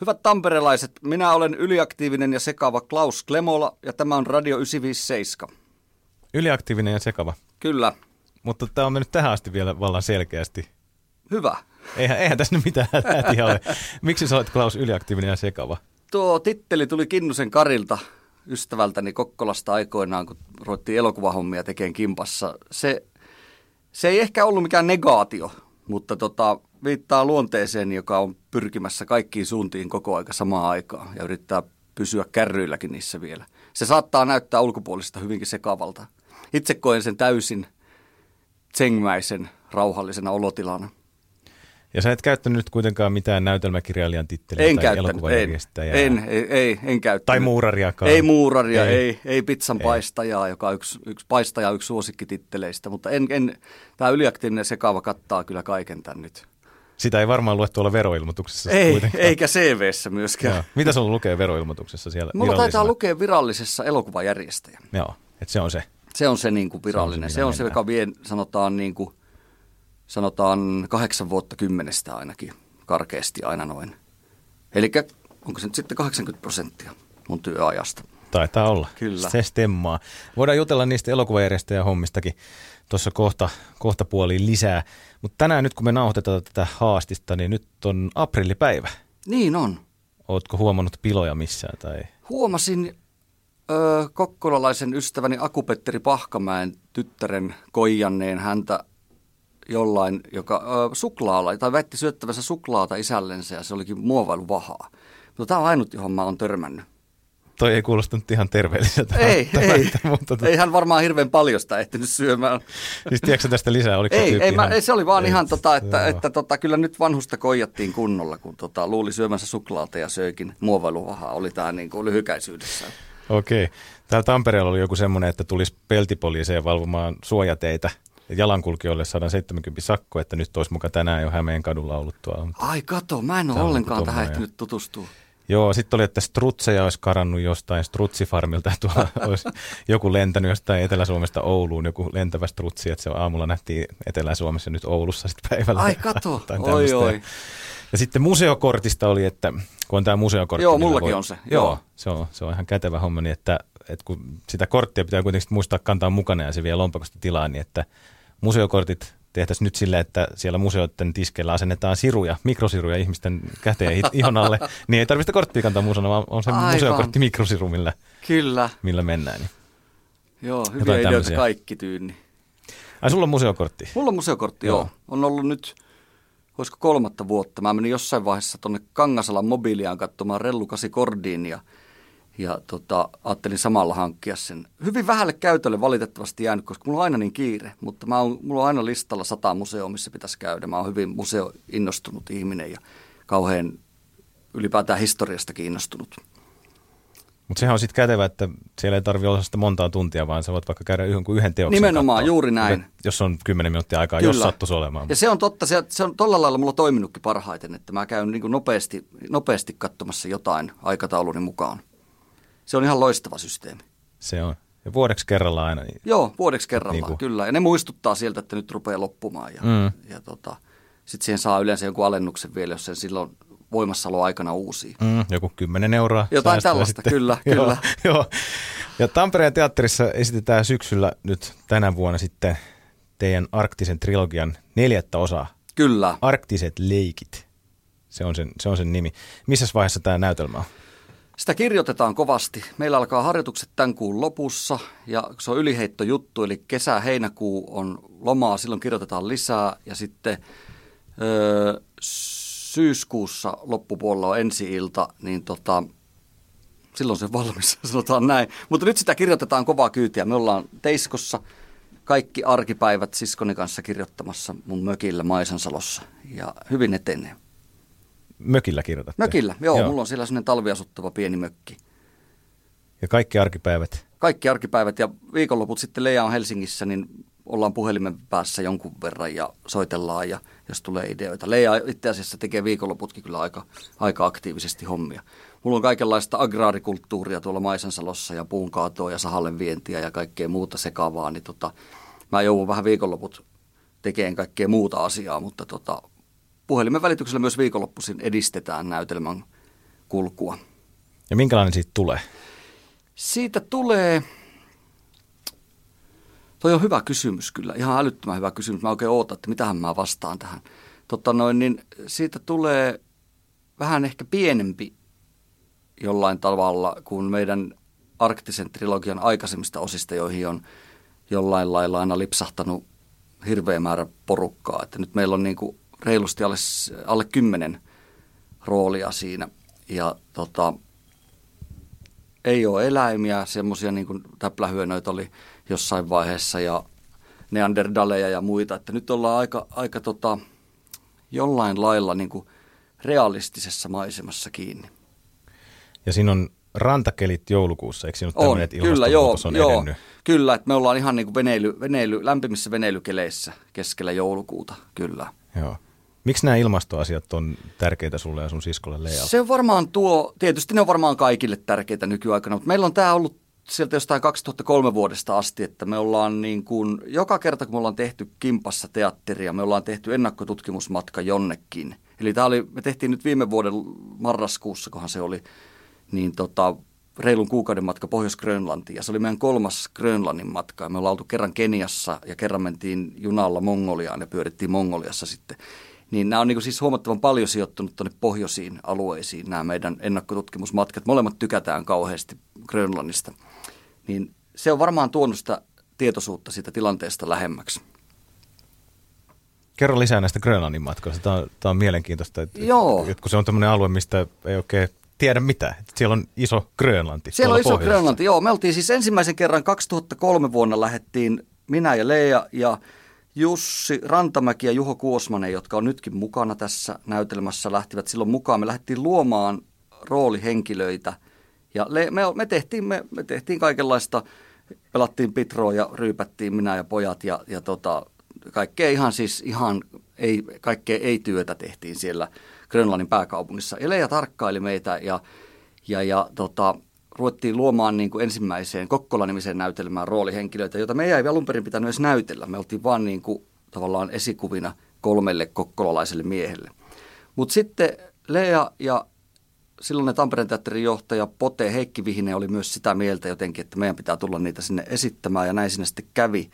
Hyvät tamperelaiset, minä olen yliaktiivinen ja sekava Klaus Klemola ja tämä on Radio 957. Yliaktiivinen ja sekava. Kyllä. Mutta tämä on mennyt tähän asti vielä vallan selkeästi. Hyvä. Eihän, eihän tässä nyt mitään hätiä ole. Miksi sä olet Klaus yliaktiivinen ja sekava? Tuo titteli tuli Kinnusen Karilta ystävältäni Kokkolasta aikoinaan, kun ruvettiin elokuvahommia tekemään kimpassa. Se, se ei ehkä ollut mikään negaatio, mutta tota, viittaa luonteeseen, joka on pyrkimässä kaikkiin suuntiin koko aika samaan aikaan ja yrittää pysyä kärryilläkin niissä vielä. Se saattaa näyttää ulkopuolista hyvinkin sekavalta. Itse koen sen täysin tsengmäisen, rauhallisena olotilana. Ja sä et käyttänyt nyt kuitenkaan mitään näytelmäkirjailijan titteliä en tai käyttänyt, en, en, ei, ei, en käyttänyt. Tai muurariakaan. Ei muuraria, ei, ei, ei pizzan ei. paistajaa, joka on yksi, yksi paistaja yksi suosikkititteleistä, mutta en, en, tämä yliaktiivinen sekava kattaa kyllä kaiken tämän nyt. Sitä ei varmaan lue tuolla veroilmoituksessa Ei, kuitenkaan. eikä CVssä myöskään. Joo. Mitä sulla lukee veroilmoituksessa siellä Mulla taitaa lukea virallisessa elokuvajärjestäjä. Joo, että se on se. Se on se niin kuin virallinen. Se on se, se, joka vie, sanotaan, niin kuin, sanotaan kahdeksan vuotta kymmenestä ainakin, karkeasti aina noin. Eli onko se nyt sitten 80 prosenttia mun työajasta? Taitaa olla. Kyllä. Se stemmaa. Voidaan jutella niistä elokuvajärjestäjän hommistakin tuossa kohta, kohta puoliin lisää. Mutta tänään nyt kun me nauhoitetaan tätä haastista, niin nyt on aprillipäivä. Niin on. Ootko huomannut piloja missään? Tai? Huomasin ö, kokkolalaisen ystäväni Akupetteri Pahkamäen tyttären koijanneen häntä jollain, joka ö, suklaalla, tai väitti syöttävänsä suklaata isällensä ja se olikin muovailu vahaa. Mutta tämä on ainut, johon mä oon törmännyt. Toi ei kuulostanut ihan terveelliseltä. Ei, ei. mutta to... ei hän varmaan hirveän paljon sitä ehtinyt syömään. Siis tiedätkö tästä lisää? Oliko ei, ei, ihan... mä, se oli vaan ei, ihan tota, että, että, että tota, kyllä nyt vanhusta koijattiin kunnolla, kun tota, luuli syömänsä suklaata ja söikin muovailuvahaa. Oli tämä niin kuin lyhykäisyydessä. Okei. Täällä Tampereella oli joku semmoinen, että tulisi peltipoliiseen valvomaan suojateitä jalankulkijoille 170 sakko, että nyt olisi muka tänään jo Hämeen kadulla ollut tuolla. Ai kato, mä en ole ollenkaan tähän ehtinyt tutustua. Joo, sitten oli, että strutseja olisi karannut jostain strutsifarmilta, tuolla olisi joku lentänyt jostain Etelä-Suomesta Ouluun, joku lentävä strutsi, että se aamulla nähtiin Etelä-Suomessa nyt Oulussa sitten päivällä. Ai kato, oi oi. Ja sitten museokortista oli, että kun on tämä museokortti. Joo, mullakin voi, on se. Joo, joo se, on, se on ihan kätevä homma, niin että, että kun sitä korttia pitää kuitenkin muistaa kantaa mukana ja se vie lompakosta tilaa, niin että museokortit tehtäisiin nyt sille, että siellä museoiden tiskeillä asennetaan siruja, mikrosiruja ihmisten käteen ihon alle, niin ei tarvitse korttia kantaa musona, vaan on se Aivan. museokortti mikrosiru, millä, Kyllä. millä mennään. Niin. Joo, hyviä Jotain ideoita tämmöisiä. kaikki tyyni. Ai sulla on museokortti? Mulla on museokortti, joo. joo. On ollut nyt, olisiko kolmatta vuotta. Mä menin jossain vaiheessa tuonne Kangasalan mobiiliaan katsomaan Rellukasi Kordiin ja ja tota, ajattelin samalla hankkia sen. Hyvin vähälle käytölle valitettavasti jäänyt, koska mulla on aina niin kiire, mutta mä oon, mulla on aina listalla sata museoa, missä pitäisi käydä. Mä oon hyvin museoinnostunut ihminen ja kauhean ylipäätään historiasta kiinnostunut. Mutta sehän on sitten kätevä, että siellä ei tarvitse olla sitä montaa tuntia, vaan sä voit vaikka käydä yhden, yhden teoksen Nimenomaan, katsoa, juuri näin. Jos on kymmenen minuuttia aikaa, Kyllä. jos sattuisi olemaan. Ja se on totta, se, se on tolla lailla mulla toiminutkin parhaiten, että mä käyn niin nopeasti, nopeasti katsomassa jotain aikatauluni mukaan. Se on ihan loistava systeemi. Se on. Ja vuodeksi kerrallaan aina. Niin, Joo, vuodeksi kerrallaan, niin kuin. kyllä. Ja ne muistuttaa sieltä, että nyt rupeaa loppumaan. Ja, mm. ja tota, sitten siihen saa yleensä jonkun alennuksen vielä, jos sen silloin voimassaolo aikana uusi. Mm, joku 10 euroa. Jotain tällaista, sitten. kyllä, kyllä. joo, joo. Ja Tampereen teatterissa esitetään syksyllä nyt tänä vuonna sitten teidän arktisen trilogian neljättä osaa. Kyllä. Arktiset leikit. Se on sen, se on sen nimi. Missä vaiheessa tämä näytelmä on? Sitä kirjoitetaan kovasti. Meillä alkaa harjoitukset tämän kuun lopussa ja se on yliheittojuttu, eli kesä-heinäkuu on lomaa, silloin kirjoitetaan lisää ja sitten öö, syyskuussa loppupuolella on ensi-ilta, niin tota, silloin se on valmis, sanotaan näin. Mutta nyt sitä kirjoitetaan kovaa kyytiä. Me ollaan Teiskossa kaikki arkipäivät siskoni kanssa kirjoittamassa mun mökillä Maisansalossa ja hyvin etenee mökillä kirjoitatte? Mökillä, joo, joo. Mulla on siellä sellainen talviasuttava pieni mökki. Ja kaikki arkipäivät? Kaikki arkipäivät ja viikonloput sitten Leija on Helsingissä, niin ollaan puhelimen päässä jonkun verran ja soitellaan ja jos tulee ideoita. Leija itse asiassa tekee viikonloputkin kyllä aika, aika aktiivisesti hommia. Mulla on kaikenlaista agraarikulttuuria tuolla Maisansalossa ja puunkaatoa ja sahalle vientiä ja kaikkea muuta sekavaa, niin tota, mä joudun vähän viikonloput tekemään kaikkea muuta asiaa, mutta tota, puhelimen välityksellä myös viikonloppuisin edistetään näytelmän kulkua. Ja minkälainen siitä tulee? Siitä tulee, toi on hyvä kysymys kyllä, ihan älyttömän hyvä kysymys. Mä oikein ootan, että mitähän mä vastaan tähän. Totta noin, niin siitä tulee vähän ehkä pienempi jollain tavalla kuin meidän arktisen trilogian aikaisemmista osista, joihin on jollain lailla aina lipsahtanut hirveä määrä porukkaa. Että nyt meillä on niin kuin reilusti alle, alle kymmenen roolia siinä. Ja tota, ei ole eläimiä, semmoisia niin kuin täplähyönöitä oli jossain vaiheessa ja neanderdaleja ja muita. Että nyt ollaan aika, aika tota, jollain lailla niin kuin realistisessa maisemassa kiinni. Ja siinä on rantakelit joulukuussa, eikö siinä ole on, että kyllä, joo, on joo, edennyt? Kyllä, että me ollaan ihan niin kuin veneily, veneily, lämpimissä veneilykeleissä keskellä joulukuuta, kyllä. Joo. Miksi nämä ilmastoasiat on tärkeitä sulle ja sun siskolle Lea? Se on varmaan tuo, tietysti ne on varmaan kaikille tärkeitä nykyaikana, mutta meillä on tämä ollut sieltä jostain 2003 vuodesta asti, että me ollaan niin kuin, joka kerta kun me ollaan tehty kimpassa teatteria, me ollaan tehty ennakkotutkimusmatka jonnekin. Eli tämä oli, me tehtiin nyt viime vuoden marraskuussa, kohan se oli, niin tota, reilun kuukauden matka Pohjois-Grönlantiin. Ja se oli meidän kolmas Grönlannin matka. Me ollaan oltu kerran Keniassa ja kerran mentiin junalla Mongoliaan ja pyörittiin Mongoliassa sitten. Niin nämä on niin siis huomattavan paljon sijoittunut tuonne pohjoisiin alueisiin, nämä meidän ennakkotutkimusmatkat. Molemmat tykätään kauheasti Grönlannista. Niin se on varmaan tuonut sitä tietoisuutta siitä tilanteesta lähemmäksi. Kerro lisää näistä Grönlannin matkoista. Tämä on, tämä on mielenkiintoista, että, Joo. että kun se on tämmöinen alue, mistä ei oikein tiedä mitä. Siellä on iso Grönlanti. Siellä on iso. Grönlanti, joo. Me oltiin siis ensimmäisen kerran 2003 vuonna lähettiin minä ja Leija ja Jussi Rantamäki ja Juho Kuosmanen, jotka on nytkin mukana tässä näytelmässä, lähtivät silloin mukaan. Me lähdettiin luomaan roolihenkilöitä ja me, me, tehtiin, me, me tehtiin kaikenlaista, pelattiin pitroa ja ryypättiin minä ja pojat ja, ja tota, kaikkea ihan siis ihan ei, kaikkea ei-työtä tehtiin siellä Grönlannin pääkaupungissa. Eleja tarkkaili meitä ja, ja, ja tota, ruvettiin luomaan niin kuin ensimmäiseen Kokkola-nimiseen näytelmään roolihenkilöitä, joita me ei alun perin pitänyt edes näytellä. Me oltiin vaan niin kuin, tavallaan esikuvina kolmelle kokkolalaiselle miehelle. Mutta sitten Lea ja silloin Tampereen teatterin johtaja Pote Heikki Vihinen oli myös sitä mieltä jotenkin, että meidän pitää tulla niitä sinne esittämään ja näin sinne sitten kävi.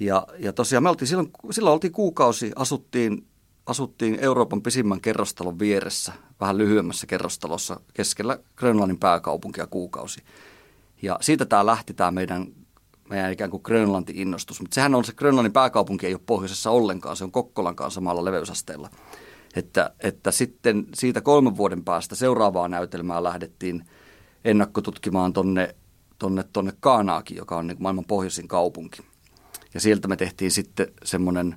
Ja, ja tosiaan me oltiin silloin, silloin oltiin kuukausi, asuttiin, asuttiin Euroopan pisimmän kerrostalon vieressä, vähän lyhyemmässä kerrostalossa keskellä Grönlannin pääkaupunkia kuukausi. Ja siitä tämä lähti tämä meidän, meidän ikään kuin Grönlanti-innostus. Mutta sehän on se Grönlannin pääkaupunki ei ole pohjoisessa ollenkaan, se on Kokkolankaan samalla leveysasteella. Että, että sitten siitä kolmen vuoden päästä seuraavaa näytelmää lähdettiin ennakkotutkimaan tonne, tonne, tonne Kaanaakin, joka on niin maailman pohjoisin kaupunki. Ja sieltä me tehtiin sitten semmoinen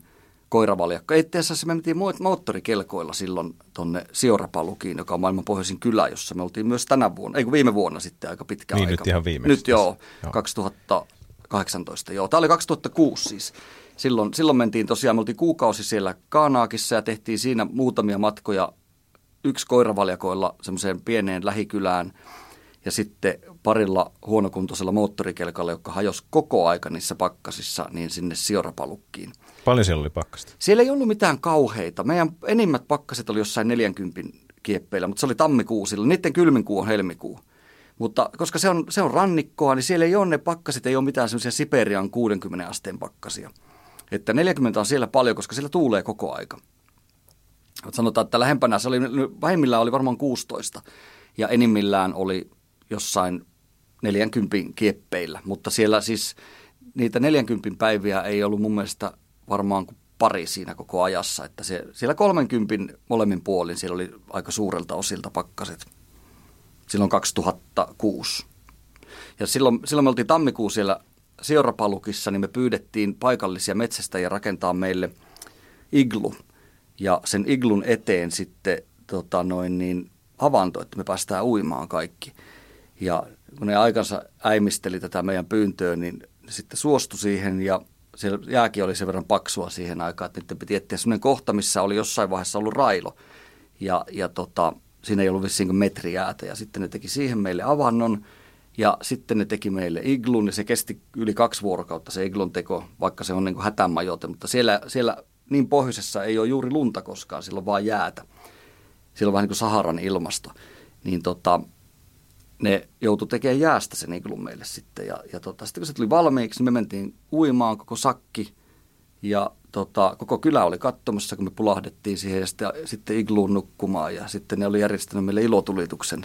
koiravaljakko. Itse asiassa me mentiin moottorikelkoilla silloin tuonne Siorapalukiin, joka on maailman pohjoisin kylä, jossa me oltiin myös tänä vuonna, ei kun viime vuonna sitten aika pitkä niin, aika. nyt ihan viimeksi. Nyt joo, joo, 2018 joo. Tämä oli 2006 siis. Silloin, silloin mentiin tosiaan, me oltiin kuukausi siellä Kaanaakissa ja tehtiin siinä muutamia matkoja yksi koiravaljakoilla semmoiseen pieneen lähikylään – ja sitten parilla huonokuntoisella moottorikelkalla, joka hajosi koko aika niissä pakkasissa, niin sinne siorapalukkiin. Paljon siellä oli pakkasta? Siellä ei ollut mitään kauheita. Meidän enimmät pakkaset oli jossain 40 kieppeillä, mutta se oli tammikuu silloin. Niiden kylmin kuu on helmikuu. Mutta koska se on, se on rannikkoa, niin siellä ei ole ne pakkaset, ei ole mitään semmoisia Siperian 60 asteen pakkasia. Että 40 on siellä paljon, koska siellä tuulee koko aika. Sanotaan, että lähempänä se oli, vähimmillään oli varmaan 16 ja enimmillään oli jossain 40 kieppeillä, mutta siellä siis niitä 40 päiviä ei ollut mun mielestä varmaan kuin pari siinä koko ajassa, että se, siellä 30 molemmin puolin siellä oli aika suurelta osilta pakkaset silloin 2006. Ja silloin, silloin me oltiin tammikuun siellä Seurapalukissa, niin me pyydettiin paikallisia metsästäjiä rakentaa meille iglu. Ja sen iglun eteen sitten tota noin niin, havainto, että me päästään uimaan kaikki. Ja kun ne aikansa äimisteli tätä meidän pyyntöä, niin sitten suostui siihen ja siellä jääkin oli sen verran paksua siihen aikaan, että nyt piti etsiä sellainen kohta, missä oli jossain vaiheessa ollut railo. Ja, ja tota, siinä ei ollut vissiin metri jäätä ja sitten ne teki siihen meille avannon ja sitten ne teki meille iglun ja se kesti yli kaksi vuorokautta se iglun teko, vaikka se on niin kuin hätämajoite, mutta siellä, siellä niin pohjoisessa ei ole juuri lunta koskaan, silloin vaan jäätä. Silloin vähän niin kuin Saharan ilmasto niin tota, ne joutui tekemään jäästä sen iglun meille sitten. Ja, ja tota, sitten kun se tuli valmiiksi, niin me mentiin uimaan koko sakki ja tota, koko kylä oli katsomassa, kun me pulahdettiin siihen ja sitten, sitten igluun nukkumaan. Ja sitten ne oli järjestänyt meille ilotulituksen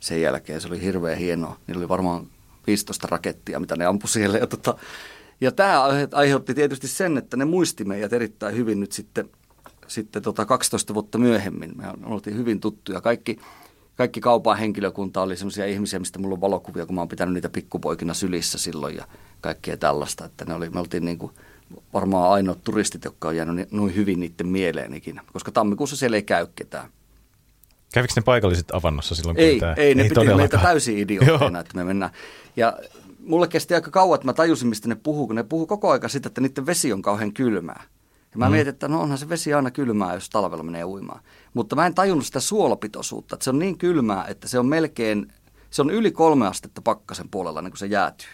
sen jälkeen. Se oli hirveän hienoa. Niillä oli varmaan 15 rakettia, mitä ne ampui siellä. Ja, tota, ja tämä aiheutti tietysti sen, että ne muisti meidät erittäin hyvin nyt sitten, sitten tota 12 vuotta myöhemmin. Me oltiin hyvin tuttuja. Kaikki, kaikki kaupan henkilökunta oli sellaisia ihmisiä, mistä mulla on valokuvia, kun mä oon pitänyt niitä pikkupoikina sylissä silloin ja kaikkea tällaista. Että ne oli, me oltiin niin kuin varmaan ainoat turistit, jotka on jäänyt noin hyvin niiden mieleen ikinä, koska tammikuussa siellä ei käy ketään. Kävikö ne paikalliset avannossa silloin? Ei, tämä, ei, ne ei piti meitä täysin idiootteina, että me mennään. Ja mulle kesti aika kauan, että mä tajusin, mistä ne puhuu, kun ne puhuu koko aika sitä, että niiden vesi on kauhean kylmää. Ja mä mm. mietin, että no onhan se vesi aina kylmää, jos talvella menee uimaan. Mutta mä en tajunnut sitä suolapitoisuutta, että se on niin kylmää, että se on melkein, se on yli kolme astetta pakkasen puolella, niin kuin se jäätyy.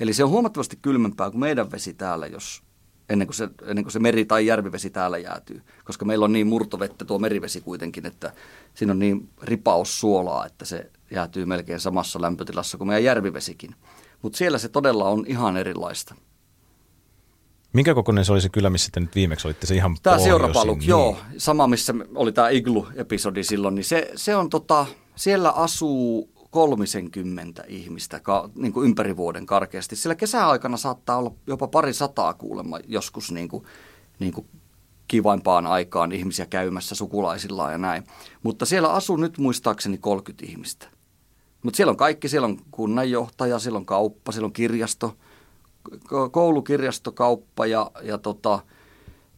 Eli se on huomattavasti kylmempää kuin meidän vesi täällä, jos ennen kuin, se, ennen kuin se meri- tai järvivesi täällä jäätyy. Koska meillä on niin murtovettä tuo merivesi kuitenkin, että siinä on niin ripaus suolaa, että se jäätyy melkein samassa lämpötilassa kuin meidän järvivesikin. Mutta siellä se todella on ihan erilaista. Minkä kokoinen se oli se kylä, missä te nyt viimeksi olitte? Se ihan Tämä Seurapaluk, niin. joo. Sama, missä oli tämä Iglu-episodi silloin, niin se, se on tota, siellä asuu kolmisenkymmentä ihmistä ka, niin kuin ympäri vuoden karkeasti. Sillä kesäaikana saattaa olla jopa pari sataa kuulemma joskus niin kuin, niin kuin kivaimpaan aikaan ihmisiä käymässä sukulaisillaan ja näin. Mutta siellä asuu nyt muistaakseni 30 ihmistä. Mutta siellä on kaikki, siellä on kunnanjohtaja, siellä on kauppa, siellä on kirjasto, koulukirjasto, kauppa ja, ja, tota,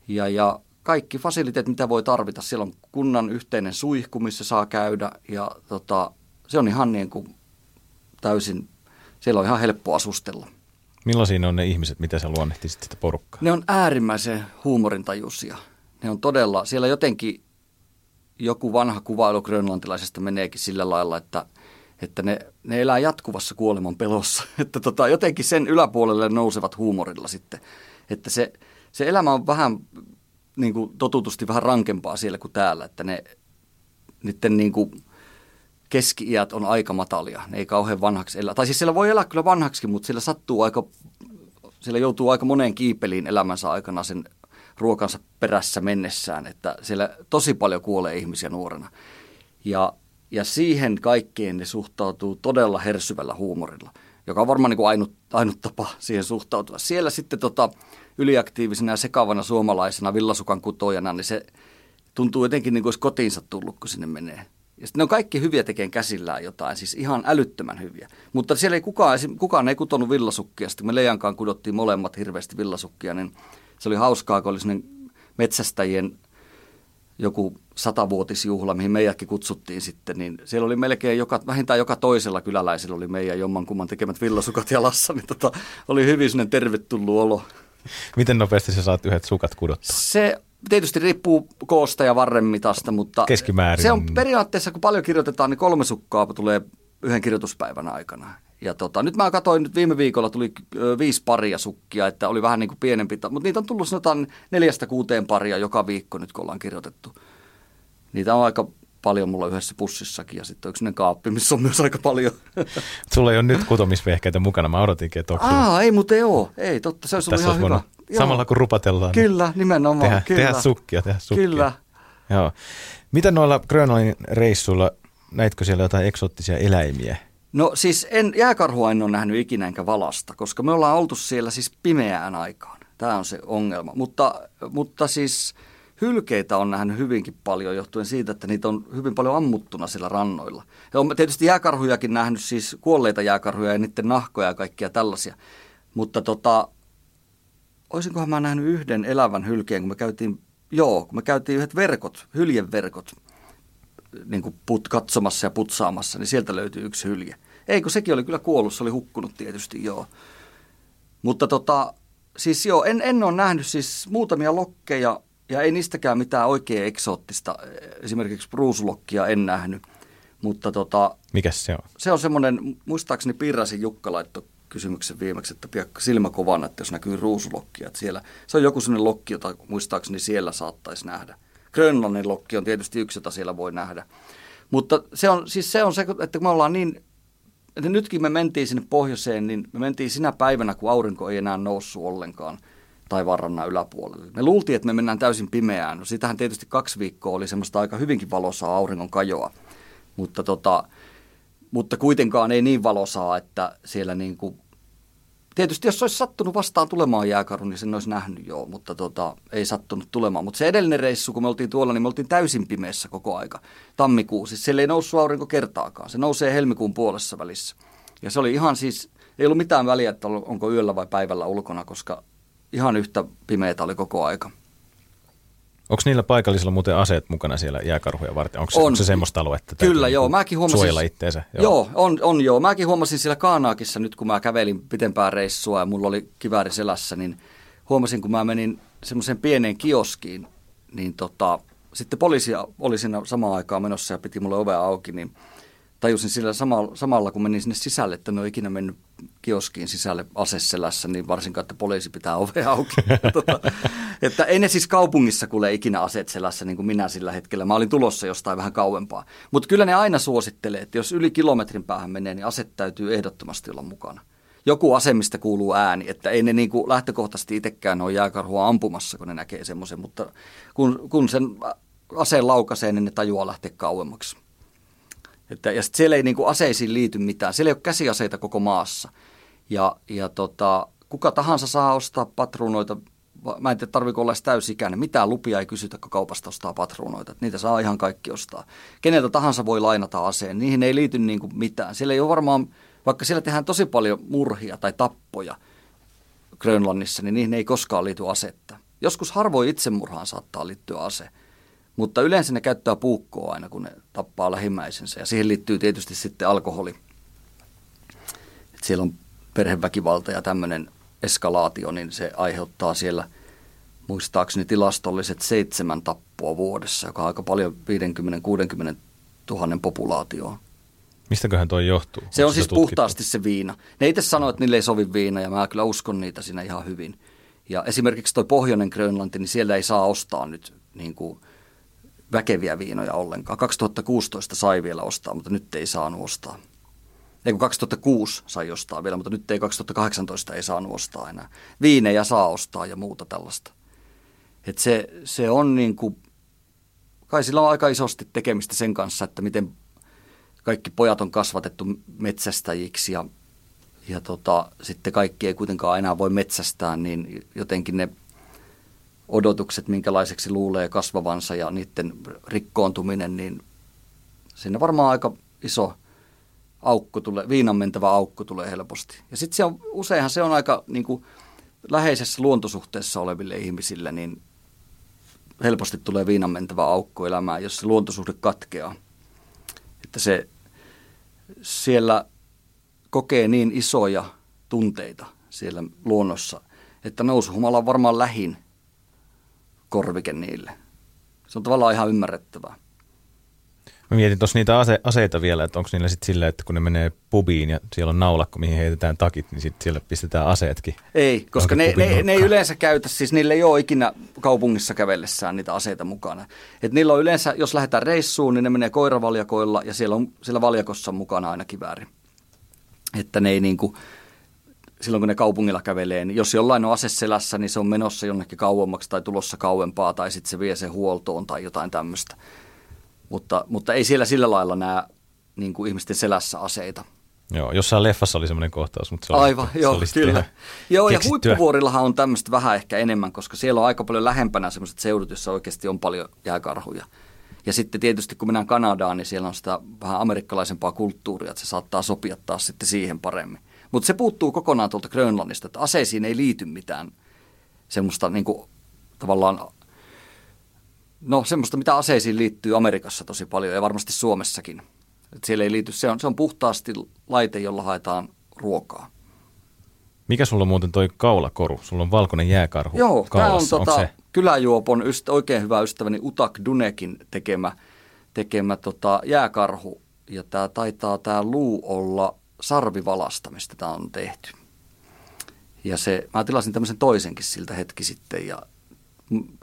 ja, ja kaikki fasiliteet, mitä voi tarvita. Siellä on kunnan yhteinen suihku, missä saa käydä ja tota, se on ihan niin kuin täysin, siellä on ihan helppo asustella. Millaisia on ne ihmiset, mitä sä luonnehtisit sitä porukkaa? Ne on äärimmäisen huumorintajuisia. Ne on todella, siellä jotenkin joku vanha kuvailu grönlantilaisesta meneekin sillä lailla, että, että ne, ne elää jatkuvassa kuoleman pelossa. Että tota, jotenkin sen yläpuolelle nousevat huumorilla sitten. Että se, se elämä on vähän niin kuin totutusti vähän rankempaa siellä kuin täällä, että ne niiden niin kuin, keski-iät on aika matalia. Ne ei kauhean vanhaksi elää. Tai siis siellä voi elää kyllä vanhaksi, mutta siellä sattuu aika, siellä joutuu aika moneen kiipeliin elämänsä aikana sen ruokansa perässä mennessään, että siellä tosi paljon kuolee ihmisiä nuorena. Ja, ja siihen kaikkeen ne suhtautuu todella hersyvällä huumorilla, joka on varmaan niin kuin ainut, ainut tapa siihen suhtautua. Siellä sitten tota, yliaktiivisena ja sekavana suomalaisena villasukan kutojana, niin se tuntuu jotenkin niin kuin olisi kotiinsa tullut, kun sinne menee. Ja sitten ne on kaikki hyviä tekemään käsillään jotain, siis ihan älyttömän hyviä. Mutta siellä ei kukaan, kukaan ei kutonut villasukkia. Sitten me Leijankaan kudottiin molemmat hirveästi villasukkia, niin se oli hauskaa, kun oli metsästäjien joku satavuotisjuhla, mihin meidätkin kutsuttiin sitten, niin siellä oli melkein joka, vähintään joka toisella kyläläisellä oli meidän jommankumman tekemät villasukat jalassa, niin tota, oli hyvin sellainen tervetullut olo. Miten nopeasti sä saat yhdet sukat kudottua? Se tietysti riippuu koosta ja varrenmitasta, mutta Keskimäärin. se on periaatteessa, kun paljon kirjoitetaan, niin kolme sukkaa tulee yhden kirjoituspäivän aikana. Ja tota, nyt mä katsoin, nyt viime viikolla tuli viisi paria sukkia, että oli vähän niin kuin pienempi, mutta niitä on tullut sanotaan neljästä kuuteen paria joka viikko nyt, kun ollaan kirjoitettu. Niitä on aika paljon mulla yhdessä pussissakin ja sitten yksi kaappi, missä on myös aika paljon. Sulla ei ole nyt kutomisvehkeitä mukana, mä odotinkin, että onko Aa, ei mutta ei ole, ei totta, se olisi ollut ihan hyvä. Joo. Samalla kun rupatellaan. Kyllä, nimenomaan. Tehdä, kyllä. tehdä sukkia, tehdä sukkia. Kyllä. Joo. Mitä noilla Grönlannin reissuilla, näitkö siellä jotain eksoottisia eläimiä? No siis en, jääkarhua en ole nähnyt ikinä enkä valasta, koska me ollaan oltu siellä siis pimeään aikaan. Tämä on se ongelma. Mutta, mutta siis hylkeitä on nähnyt hyvinkin paljon johtuen siitä, että niitä on hyvin paljon ammuttuna siellä rannoilla. Ja on tietysti jääkarhujakin nähnyt, siis kuolleita jääkarhuja ja niiden nahkoja ja kaikkia tällaisia. Mutta tota, olisinkohan mä nähnyt yhden elävän hylkeen, kun me käytiin, joo, kun me käytiin yhdet verkot, hyljeverkot, niin kuin put, katsomassa ja putsaamassa, niin sieltä löytyy yksi hylje. Ei, kun sekin oli kyllä kuollut, se oli hukkunut tietysti, joo. Mutta tota, siis joo, en, en ole nähnyt siis muutamia lokkeja, ja ei niistäkään mitään oikein eksoottista. Esimerkiksi ruusulokkia en nähnyt. Mutta tota, Mikäs se on? Se on semmoinen, muistaakseni Pirrasin Jukka laittoi kysymyksen viimeksi, että piakka silmä kovana, että jos näkyy ruusulokkia. Että siellä, se on joku sellainen lokki, jota muistaakseni siellä saattaisi nähdä. Grönlannin lokki on tietysti yksi, jota siellä voi nähdä. Mutta se on, siis se on se, että kun me ollaan niin, että nytkin me mentiin sinne pohjoiseen, niin me mentiin sinä päivänä, kun aurinko ei enää noussut ollenkaan tai varrannan yläpuolelle. Me luultiin, että me mennään täysin pimeään. No sitähän tietysti kaksi viikkoa oli semmoista aika hyvinkin valosaa auringon kajoa. Mutta, tota, mutta kuitenkaan ei niin valosaa, että siellä niin kuin Tietysti jos olisi sattunut vastaan tulemaan jääkaru, niin sen olisi nähnyt jo, mutta tota, ei sattunut tulemaan. Mutta se edellinen reissu, kun me oltiin tuolla, niin me oltiin täysin pimeässä koko aika. Tammikuussa. Siis siellä ei noussut aurinko kertaakaan. Se nousee helmikuun puolessa välissä. Ja se oli ihan siis, ei ollut mitään väliä, että onko yöllä vai päivällä ulkona, koska ihan yhtä pimeätä oli koko aika. Onko niillä paikallisilla muuten aseet mukana siellä jääkarhuja varten? Onko se, on. onko se semmoista aluetta? Kyllä, joo. Niinku Mäkin huomasin, suojella itteensä? Joo. joo, on, on joo. Mäkin huomasin siellä Kaanaakissa nyt, kun mä kävelin pitempää reissua ja mulla oli kivääri selässä, niin huomasin, kun mä menin semmoiseen pieneen kioskiin, niin tota, sitten poliisi oli siinä samaan aikaan menossa ja piti mulle ovea auki, niin tajusin sillä samalla, samalla, kun menin sinne sisälle, että en ole ikinä mennyt kioskiin sisälle aseselässä, niin varsinkaan, että poliisi pitää ovea auki. tota, että ei ne siis kaupungissa kuule ikinä aseet selässä, niin kuin minä sillä hetkellä. Mä olin tulossa jostain vähän kauempaa. Mutta kyllä ne aina suosittelee, että jos yli kilometrin päähän menee, niin aset täytyy ehdottomasti olla mukana. Joku asemista kuuluu ääni, että ei ne niin kuin lähtökohtaisesti itsekään ole jääkarhua ampumassa, kun ne näkee semmoisen, mutta kun, kun sen aseen laukaisee, niin ne tajuaa lähteä kauemmaksi. Että, ja sitten siellä ei niin kuin aseisiin liity mitään. Siellä ei ole käsiaseita koko maassa. Ja, ja tota, kuka tahansa saa ostaa patruunoita. Mä en tiedä, tarviko olla edes täysikäinen. Mitään lupia ei kysytä, kun kaupasta ostaa patruunoita. Että niitä saa ihan kaikki ostaa. Keneltä tahansa voi lainata aseen. Niihin ei liity niin kuin mitään. Siellä ei ole varmaan, vaikka siellä tehdään tosi paljon murhia tai tappoja Grönlannissa, niin niihin ei koskaan liity asetta. Joskus harvoin itsemurhaan saattaa liittyä ase. Mutta yleensä ne käyttää puukkoa aina, kun ne tappaa lähimmäisensä. Ja siihen liittyy tietysti sitten alkoholi. Et siellä on perheväkivalta ja tämmöinen eskalaatio, niin se aiheuttaa siellä muistaakseni tilastolliset seitsemän tappoa vuodessa, joka on aika paljon 50-60 tuhannen populaatioon. Mistäköhän toi johtuu? Se on siis tutkittu? puhtaasti se viina. Ne itse sanoo, että niille ei sovi viina ja mä kyllä uskon niitä siinä ihan hyvin. Ja esimerkiksi toi pohjoinen Grönlanti, niin siellä ei saa ostaa nyt niin kuin – väkeviä viinoja ollenkaan. 2016 sai vielä ostaa, mutta nyt ei saanut ostaa. Ei kun 2006 sai ostaa vielä, mutta nyt ei 2018 ei saanut ostaa enää. Viinejä saa ostaa ja muuta tällaista. Et se, se on niin kuin, kai sillä on aika isosti tekemistä sen kanssa, että miten kaikki pojat on kasvatettu metsästäjiksi ja, ja tota, sitten kaikki ei kuitenkaan enää voi metsästää, niin jotenkin ne – odotukset, minkälaiseksi luulee kasvavansa ja niiden rikkoontuminen, niin sinne varmaan aika iso aukko tulee, viinan mentävä aukko tulee helposti. Ja sitten se on, useinhan se on aika niin kuin, läheisessä luontosuhteessa oleville ihmisille, niin helposti tulee viinan mentävä aukko elämään, jos se luontosuhde katkeaa. Että se siellä kokee niin isoja tunteita siellä luonnossa, että nousuhumala on varmaan lähin korvike niille. Se on tavallaan ihan ymmärrettävää. Mä mietin tuossa niitä ase- aseita vielä, että onko niillä sitten silleen, että kun ne menee pubiin ja siellä on naulakko, mihin heitetään takit, niin sitten siellä pistetään aseetkin. Ei, koska ne, ne, ne, ei yleensä käytä, siis niille ei ole ikinä kaupungissa kävellessään niitä aseita mukana. Et niillä on yleensä, jos lähdetään reissuun, niin ne menee koiravaljakoilla ja siellä on siellä valjakossa mukana aina kivääri. Että ne ei niinku, silloin kun ne kaupungilla kävelee, niin jos jollain on ase selässä, niin se on menossa jonnekin kauemmaksi tai tulossa kauempaa tai sitten se vie sen huoltoon tai jotain tämmöistä. Mutta, mutta ei siellä sillä lailla näe niin kuin ihmisten selässä aseita. Joo, jossain leffassa oli semmoinen kohtaus, mutta se oli, Aivan, se joo, oli kyllä. Joo, ja huippuvuorillahan on tämmöistä vähän ehkä enemmän, koska siellä on aika paljon lähempänä semmoiset seudut, joissa oikeasti on paljon jääkarhuja. Ja sitten tietysti kun mennään Kanadaan, niin siellä on sitä vähän amerikkalaisempaa kulttuuria, että se saattaa sopia taas sitten siihen paremmin. Mutta se puuttuu kokonaan tuolta Grönlannista, että aseisiin ei liity mitään semmoista niin kuin, tavallaan, no semmoista, mitä aseisiin liittyy Amerikassa tosi paljon ja varmasti Suomessakin. Et siellä ei liity, se on, se on puhtaasti laite, jolla haetaan ruokaa. Mikä sulla on muuten toi kaulakoru? Sulla on valkoinen jääkarhu Joo, tämä on tota, se? kyläjuopon ystä, oikein hyvä ystäväni Utak Dunekin tekemä, tekemä tota, jääkarhu. Ja tämä taitaa tämä luu olla sarvivalasta, mistä tämä on tehty. Ja se, mä tilasin tämmöisen toisenkin siltä hetki sitten ja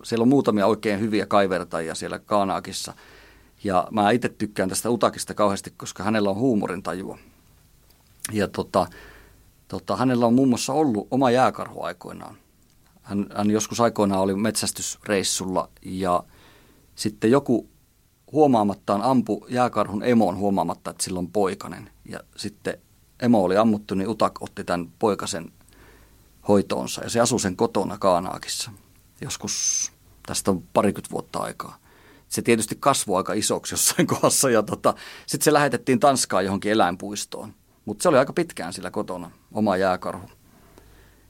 siellä on muutamia oikein hyviä kaivertajia siellä Kaanaakissa. Ja mä itse tykkään tästä Utakista kauheasti, koska hänellä on huumorintajua. Ja tota, tota, hänellä on muun muassa ollut oma jääkarhu aikoinaan. Hän, hän joskus aikoinaan oli metsästysreissulla ja sitten joku huomaamattaan ampu jääkarhun emoon huomaamatta, että sillä on poikanen. Ja sitten emo oli ammuttu, niin Utak otti tämän poikasen hoitoonsa ja se asui sen kotona Kaanaakissa. Joskus tästä on parikymmentä vuotta aikaa. Se tietysti kasvoi aika isoksi jossain kohdassa ja tota, sitten se lähetettiin Tanskaan johonkin eläinpuistoon. Mutta se oli aika pitkään sillä kotona, oma jääkarhu.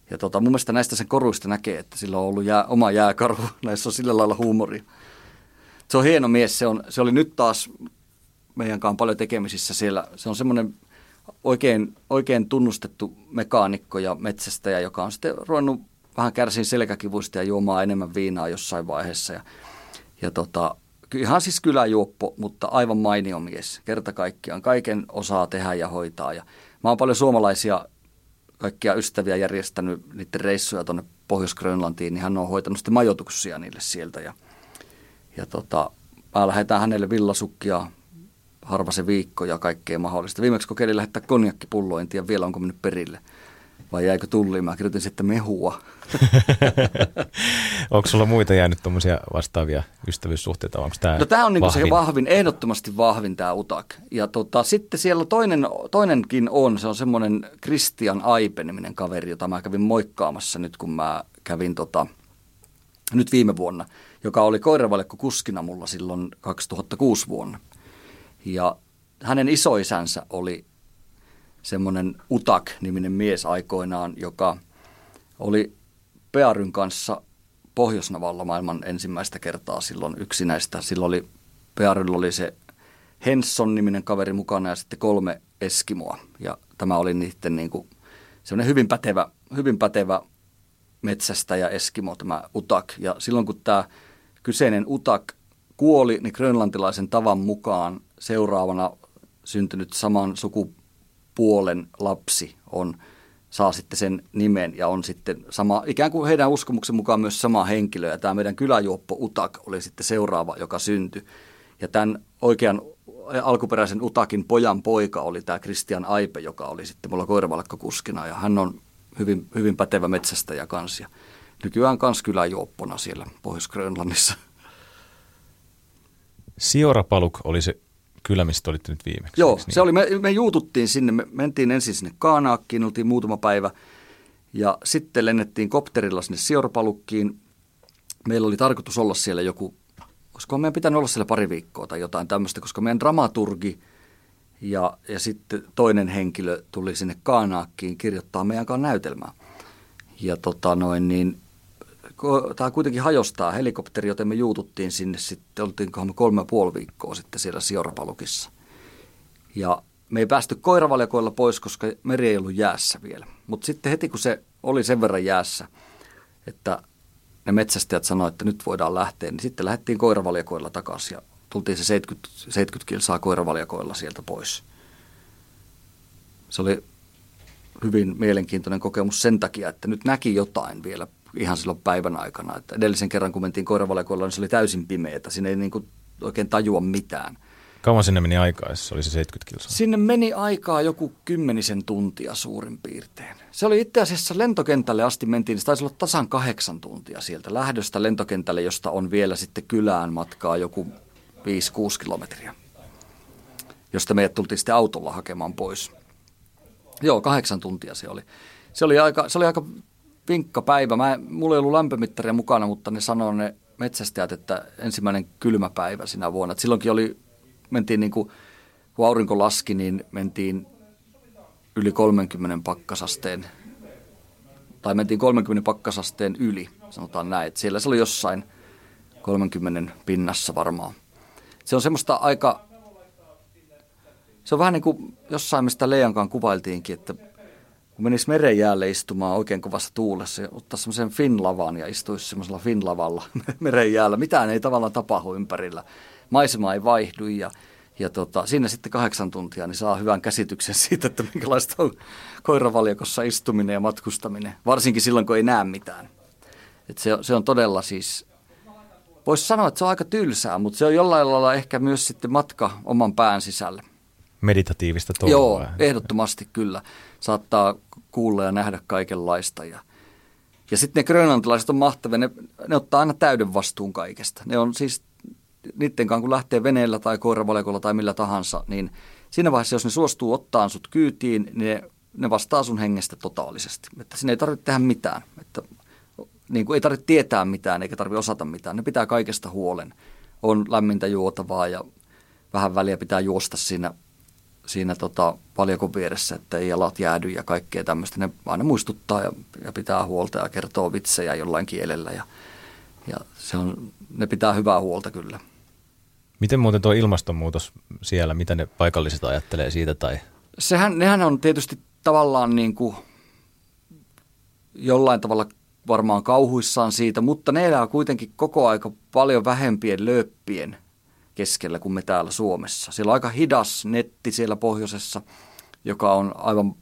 Ja tota, mun mielestä näistä sen koruista näkee, että sillä on ollut jää, oma jääkarhu. Näissä on sillä lailla huumori. Se on hieno mies. Se, on, se oli nyt taas meidän kanssa paljon tekemisissä siellä. Se on semmoinen oikein, oikein tunnustettu mekaanikko ja metsästäjä, joka on sitten ruvennut vähän kärsiin selkäkivuista ja juomaan enemmän viinaa jossain vaiheessa. Ja, ja tota, ihan siis kyläjuoppo, mutta aivan mainio mies. Kerta kaikkiaan. Kaiken osaa tehdä ja hoitaa. Ja mä oon paljon suomalaisia kaikkia ystäviä järjestänyt niiden reissuja tuonne Pohjois-Grönlantiin, niin hän on hoitanut sitten majoituksia niille sieltä. Ja, ja tota, mä lähetän hänelle villasukkia harva se viikko ja kaikkea mahdollista. Viimeksi kokeilin lähettää konjakkipulloa, en tiedä vielä onko mennyt perille. Vai jäikö tulliin? Mä kirjoitin sitten mehua. onko sulla muita jäänyt tuommoisia vastaavia ystävyyssuhteita? Onko tämä No tämä on niinku se vahvin, ehdottomasti vahvin tämä Utak. Ja tota, sitten siellä toinen, toinenkin on, se on semmoinen Christian Aipe-niminen kaveri, jota mä kävin moikkaamassa nyt kun mä kävin tota, nyt viime vuonna, joka oli koiravalekko kuskina mulla silloin 2006 vuonna. Ja hänen isoisänsä oli semmoinen Utak-niminen mies aikoinaan, joka oli Pearyn kanssa Pohjoisnavalla maailman ensimmäistä kertaa silloin yksinäistä. Silloin oli, Pearylla oli se Henson-niminen kaveri mukana ja sitten kolme Eskimoa. Ja tämä oli niiden niin kuin, semmoinen hyvin pätevä, hyvin pätevä metsästäjä Eskimo, tämä Utak. Ja silloin kun tämä kyseinen Utak kuoli, niin grönlantilaisen tavan mukaan seuraavana syntynyt saman sukupuolen lapsi on, saa sitten sen nimen ja on sitten sama, ikään kuin heidän uskomuksen mukaan myös sama henkilö. Ja tämä meidän kyläjuoppo Utak oli sitten seuraava, joka syntyi. Ja tämän oikean alkuperäisen Utakin pojan poika oli tämä Christian Aipe, joka oli sitten mulla koiravalkkakuskina ja hän on hyvin, hyvin pätevä metsästäjä kanssa. Nykyään kans kyläjuoppona siellä Pohjois-Grönlannissa. Siorapaluk oli se kylä, mistä olitte nyt viimeksi. Joo, niin? se oli, me, me juututtiin sinne, me mentiin ensin sinne Kaanaakkiin, oltiin muutama päivä ja sitten lennettiin kopterilla sinne Siorapalukkiin. Meillä oli tarkoitus olla siellä joku, koska meidän pitänyt olla siellä pari viikkoa tai jotain tämmöistä, koska meidän dramaturgi ja, ja sitten toinen henkilö tuli sinne Kaanaakkiin kirjoittaa meidän kanssa näytelmää. Ja tota noin, niin tämä kuitenkin hajostaa helikopteri, joten me juututtiin sinne sitten, oltiin kolme ja puoli viikkoa sitten siellä Siorapalukissa. Ja me ei päästy koiravaljakoilla pois, koska meri ei ollut jäässä vielä. Mutta sitten heti kun se oli sen verran jäässä, että ne metsästäjät sanoivat, että nyt voidaan lähteä, niin sitten lähdettiin koiravaljakoilla takaisin ja tultiin se 70, 70 kilsaa koiravaljakoilla sieltä pois. Se oli hyvin mielenkiintoinen kokemus sen takia, että nyt näki jotain vielä ihan silloin päivän aikana. Että edellisen kerran, kun mentiin koiravalikoilla, niin se oli täysin pimeätä. Siinä ei niin kuin oikein tajua mitään. Kauan sinne meni aikaa, se oli se 70 kilsaa? Sinne meni aikaa joku kymmenisen tuntia suurin piirtein. Se oli itse asiassa lentokentälle asti mentiin, se taisi olla tasan kahdeksan tuntia sieltä lähdöstä lentokentälle, josta on vielä sitten kylään matkaa joku 5-6 kilometriä, josta meidät tultiin sitten autolla hakemaan pois. Joo, kahdeksan tuntia se oli. Se oli aika, se oli aika vinkka päivä. Mä, mulla ei ollut lämpömittaria mukana, mutta ne sanoi ne metsästäjät, että ensimmäinen kylmä päivä sinä vuonna. Et silloinkin oli, mentiin niin kuin, kun aurinko laski, niin mentiin yli 30 pakkasasteen, tai mentiin 30 pakkasasteen yli, sanotaan näin. Et siellä se oli jossain 30 pinnassa varmaan. Se on semmoista aika, se on vähän niin kuin jossain, mistä Leijankaan kuvailtiinkin, että kun menisi meren jäälle istumaan oikein kovassa tuulessa ja ottaa semmoisen finlavan ja istuisi semmoisella finlavalla meren jäällä. Mitään ei tavallaan tapahdu ympärillä. Maisema ei vaihdu ja, ja tota, siinä sitten kahdeksan tuntia niin saa hyvän käsityksen siitä, että minkälaista on koiravaljakossa istuminen ja matkustaminen. Varsinkin silloin, kun ei näe mitään. Et se, se on todella siis voisi sanoa, että se on aika tylsää, mutta se on jollain lailla ehkä myös sitten matka oman pään sisälle. Meditatiivista touhua. Joo, ehdottomasti kyllä. Saattaa kuulla ja nähdä kaikenlaista. Ja, ja sitten ne grönlantilaiset on mahtavia, ne, ne ottaa aina täyden vastuun kaikesta. Ne on siis, niiden kanssa kun lähtee veneellä tai koiravalikolla tai millä tahansa, niin siinä vaiheessa, jos ne suostuu ottaan sut kyytiin, niin ne, ne vastaa sun hengestä totaalisesti. Että sinne ei tarvitse tehdä mitään. Että, niin kuin ei tarvitse tietää mitään eikä tarvitse osata mitään. Ne pitää kaikesta huolen. On lämmintä juotavaa ja vähän väliä pitää juosta siinä siinä tota, paljakon vieressä, että ei jalat jäädy ja kaikkea tämmöistä. Ne aina muistuttaa ja, ja pitää huolta ja kertoo vitsejä jollain kielellä ja, ja se on, ne pitää hyvää huolta kyllä. Miten muuten tuo ilmastonmuutos siellä, mitä ne paikalliset ajattelee siitä? Tai? Sehän, nehän on tietysti tavallaan niin kuin jollain tavalla varmaan kauhuissaan siitä, mutta ne elää kuitenkin koko aika paljon vähempien lööppien keskellä kuin me täällä Suomessa. Siellä on aika hidas netti siellä pohjoisessa, joka on aivan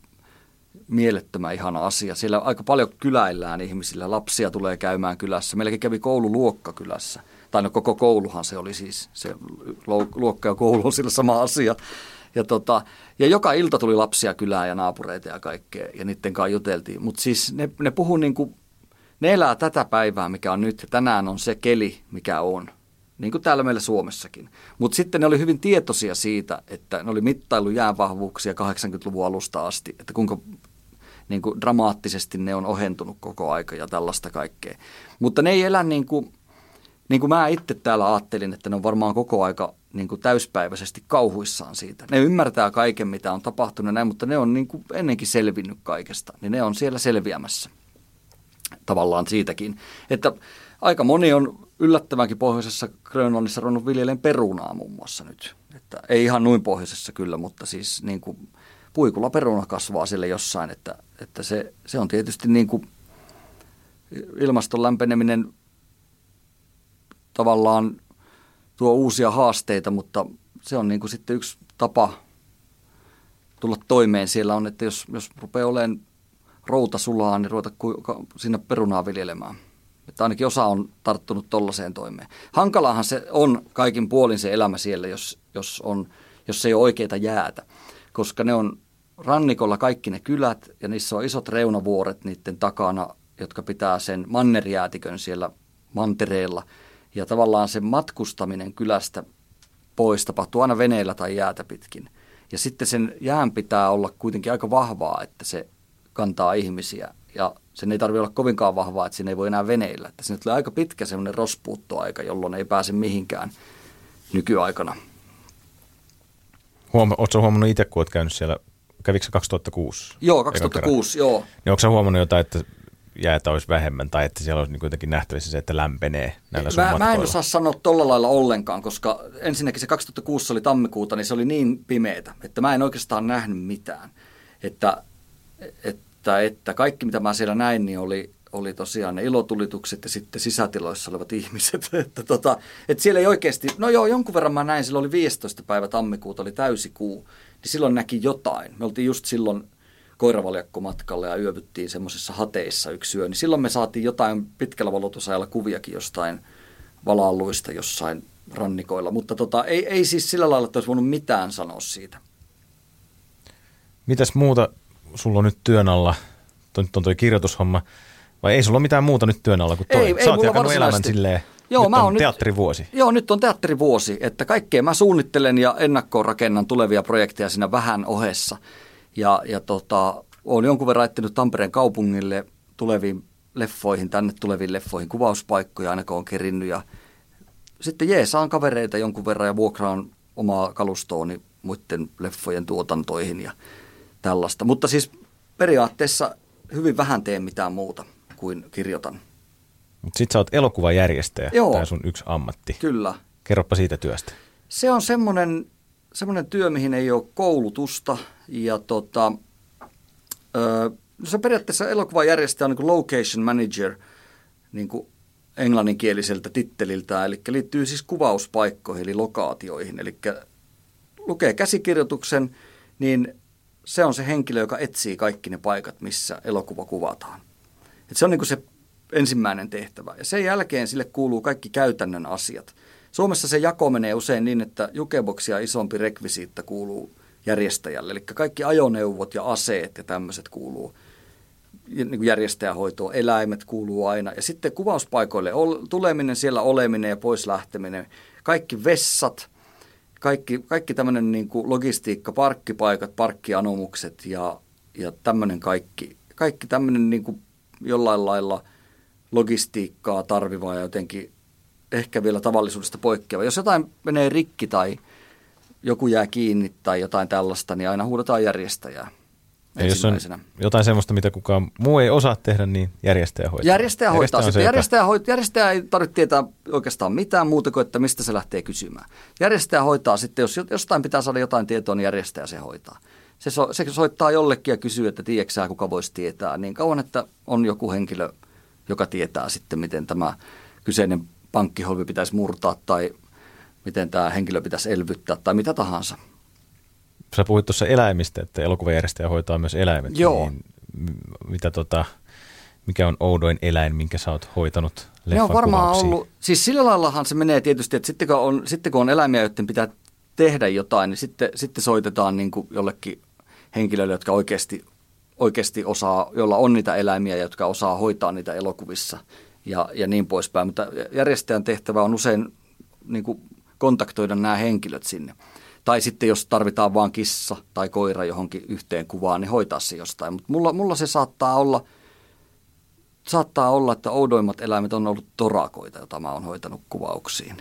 mielettömän ihana asia. Siellä aika paljon kyläillään ihmisillä. Lapsia tulee käymään kylässä. Meilläkin kävi koululuokka kylässä. Tai no koko kouluhan se oli siis. Se luokka ja koulu on sillä sama asia. Ja, tota, ja joka ilta tuli lapsia kylään ja naapureita ja kaikkea. Ja niiden kanssa juteltiin. Mutta siis ne, ne puhuu niin kuin, ne elää tätä päivää, mikä on nyt. Ja tänään on se keli, mikä on niin kuin täällä meillä Suomessakin. Mutta sitten ne oli hyvin tietoisia siitä, että ne oli mittailu jäävahvuuksia 80-luvun alusta asti, että kuinka niin kuin dramaattisesti ne on ohentunut koko aika ja tällaista kaikkea. Mutta ne ei elä niin kuin, niin kuin mä itse täällä ajattelin, että ne on varmaan koko aika niin kuin täyspäiväisesti kauhuissaan siitä. Ne ymmärtää kaiken, mitä on tapahtunut näin, mutta ne on niin kuin ennenkin selvinnyt kaikesta. Niin ne on siellä selviämässä tavallaan siitäkin. Että aika moni on yllättävänkin pohjoisessa Grönlannissa ruvennut viljelemään perunaa muun muassa nyt. Että ei ihan noin pohjoisessa kyllä, mutta siis niin kuin puikulla peruna kasvaa sille jossain, että, että se, se on tietysti niin kuin ilmaston lämpeneminen tavallaan tuo uusia haasteita, mutta se on niin kuin sitten yksi tapa tulla toimeen siellä on, että jos, jos rupeaa olemaan routa sulaa, niin ruveta sinne perunaa viljelemään. Että ainakin osa on tarttunut tollaiseen toimeen. Hankalahan se on kaikin puolin se elämä siellä, jos, jos, on, jos ei ole oikeita jäätä, koska ne on rannikolla kaikki ne kylät ja niissä on isot reunavuoret niiden takana, jotka pitää sen mannerjäätikön siellä mantereella. Ja tavallaan se matkustaminen kylästä pois tapahtuu aina veneellä tai jäätä pitkin. Ja sitten sen jään pitää olla kuitenkin aika vahvaa, että se kantaa ihmisiä. Ja sen ei tarvitse olla kovinkaan vahvaa, että siinä ei voi enää veneillä. Että sinne tulee aika pitkä semmoinen rospuuttoaika, jolloin ei pääse mihinkään nykyaikana. Huoma, oletko huomannut itse, kun olet käynyt siellä, kävikö se 2006? Joo, 2006, joo. Niin onko huomannut jotain, että jäätä olisi vähemmän tai että siellä olisi niin kuitenkin nähtävissä se, että lämpenee näillä sun mä, mä en osaa sanoa tolla lailla ollenkaan, koska ensinnäkin se 2006 oli tammikuuta, niin se oli niin pimeätä, että mä en oikeastaan nähnyt mitään. Että, että että, että kaikki mitä mä siellä näin, niin oli, oli tosiaan ne ilotulitukset ja sitten sisätiloissa olevat ihmiset. että, tota, että siellä ei oikeasti, no joo, jonkun verran mä näin, silloin oli 15. päivä tammikuuta, oli täysikuu, niin silloin näki jotain. Me oltiin just silloin koiravaljakkomatkalla ja yövyttiin semmoisissa hateissa yksi yö, niin silloin me saatiin jotain pitkällä valotusajalla kuviakin jostain valaalluista jossain rannikoilla, mutta tota, ei, ei siis sillä lailla, että olisi voinut mitään sanoa siitä. Mitäs muuta sulla on nyt työn alla, nyt on toi kirjoitushomma, vai ei sulla ole mitään muuta nyt työn alla kuin toi? Ei, Sä oot jakanut elämän silleen, joo, nyt mä on teatterivuosi. Nyt, joo, nyt on teatterivuosi, että kaikkea mä suunnittelen ja ennakkoon rakennan tulevia projekteja siinä vähän ohessa. Ja, ja tota, olen jonkun verran etsinyt Tampereen kaupungille tuleviin leffoihin, tänne tuleviin leffoihin kuvauspaikkoja aina kun on kerinnyt. Ja sitten jee, saan kavereita jonkun verran ja vuokraan omaa kalustooni muiden leffojen tuotantoihin ja tällaista. Mutta siis periaatteessa hyvin vähän teen mitään muuta kuin kirjoitan. Sitten sä oot elokuvajärjestäjä, Joo. tämä sun yksi ammatti. Kyllä. Kerropa siitä työstä. Se on semmoinen, semmoinen työ, mihin ei ole koulutusta ja tota, ö, se periaatteessa elokuvajärjestäjä on niin location manager niin kuin englanninkieliseltä titteliltä, eli liittyy siis kuvauspaikkoihin eli lokaatioihin. Eli lukee käsikirjoituksen, niin se on se henkilö, joka etsii kaikki ne paikat, missä elokuva kuvataan. Et se on niin kuin se ensimmäinen tehtävä. Ja sen jälkeen sille kuuluu kaikki käytännön asiat. Suomessa se jako menee usein niin, että jukeboksia isompi rekvisiitta kuuluu järjestäjälle. Eli kaikki ajoneuvot ja aseet ja tämmöiset kuuluu niin järjestäjähoitoon. Eläimet kuuluu aina. Ja sitten kuvauspaikoille tuleminen, siellä oleminen ja pois lähteminen. Kaikki vessat, kaikki, kaikki tämmöinen niin kuin logistiikka, parkkipaikat, parkkianomukset ja, ja tämmöinen kaikki. Kaikki tämmöinen niin kuin jollain lailla logistiikkaa tarvivaa ja jotenkin ehkä vielä tavallisuudesta poikkeava. Jos jotain menee rikki tai joku jää kiinni tai jotain tällaista, niin aina huudetaan järjestäjää. Ja jos on jotain sellaista, mitä kukaan muu ei osaa tehdä, niin järjestäjä hoitaa. Järjestäjä hoitaa. Järjestäjä, järjestäjä, hoitaa. järjestäjä ei tarvitse tietää oikeastaan mitään muuta kuin, että mistä se lähtee kysymään. Järjestäjä hoitaa sitten, jos jostain pitää saada jotain tietoa, niin järjestäjä se hoitaa. Se, so, se soittaa jollekin ja kysyy, että tiedätkö kuka voisi tietää. Niin kauan, että on joku henkilö, joka tietää sitten, miten tämä kyseinen pankkiholvi pitäisi murtaa tai miten tämä henkilö pitäisi elvyttää tai mitä tahansa. Sä puhuit tuossa eläimistä, että elokuvajärjestäjä hoitaa myös eläimet. Joo. Niin mitä tota, mikä on oudoin eläin, minkä sä oot hoitanut Ne on varmaan ollut, siis sillä laillahan se menee tietysti, että sitten kun on, sitten kun on eläimiä, joiden pitää tehdä jotain, niin sitten, sitten soitetaan niin kuin jollekin henkilöille, jotka oikeasti, oikeasti osaa, jolla on niitä eläimiä, jotka osaa hoitaa niitä elokuvissa ja, ja niin poispäin. Mutta järjestäjän tehtävä on usein niin kuin kontaktoida nämä henkilöt sinne. Tai sitten jos tarvitaan vain kissa tai koira johonkin yhteen kuvaan, niin hoitaa se jostain. Mutta mulla, mulla se saattaa olla, saattaa olla, että oudoimmat eläimet on ollut torakoita, joita mä oon hoitanut kuvauksiin.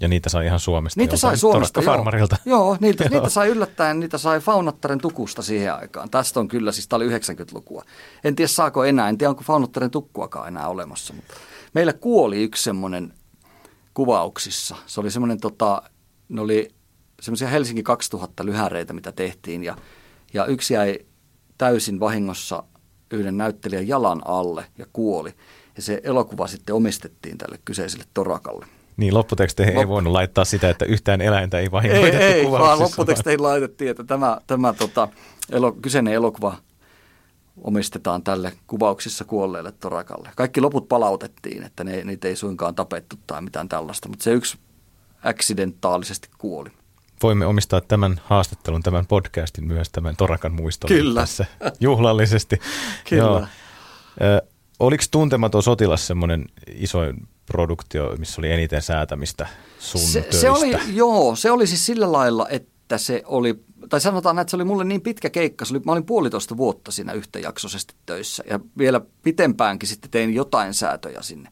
Ja niitä sai ihan Suomesta. Niitä sai Suomesta, joo. Joo, niitä, niitä sai yllättäen, niitä sai Faunattaren tukusta siihen aikaan. Tästä on kyllä, siis tämä oli 90-lukua. En tiedä saako enää, en tiedä onko Faunattaren tukkuakaan enää olemassa. Mutta meillä kuoli yksi semmoinen kuvauksissa. Se oli semmoinen, tota, ne oli semmoisia Helsinki 2000 lyhäreitä, mitä tehtiin. Ja, ja yksi jäi täysin vahingossa yhden näyttelijän jalan alle ja kuoli. Ja se elokuva sitten omistettiin tälle kyseiselle torakalle. Niin, lopputeksteihin Lop... ei voinut laittaa sitä, että yhtään eläintä ei vahingoitettu Ei, ei vaan lopputeksteihin laitettiin, että tämä, tämä tota, elo, kyseinen elokuva omistetaan tälle kuvauksissa kuolleelle torakalle. Kaikki loput palautettiin, että ne, niitä ei suinkaan tapettu tai mitään tällaista, mutta se yksi aksidentaalisesti kuoli. Voimme omistaa tämän haastattelun, tämän podcastin myös tämän Torakan muistolle Kyllä. tässä juhlallisesti. Kyllä. Joo. oliko Tuntematon sotilas semmoinen iso produktio, missä oli eniten säätämistä sun se, töistä? Se oli, joo, se oli siis sillä lailla, että se oli, tai sanotaan, että se oli mulle niin pitkä keikka, se oli, mä olin puolitoista vuotta siinä yhtäjaksoisesti töissä ja vielä pitempäänkin sitten tein jotain säätöjä sinne.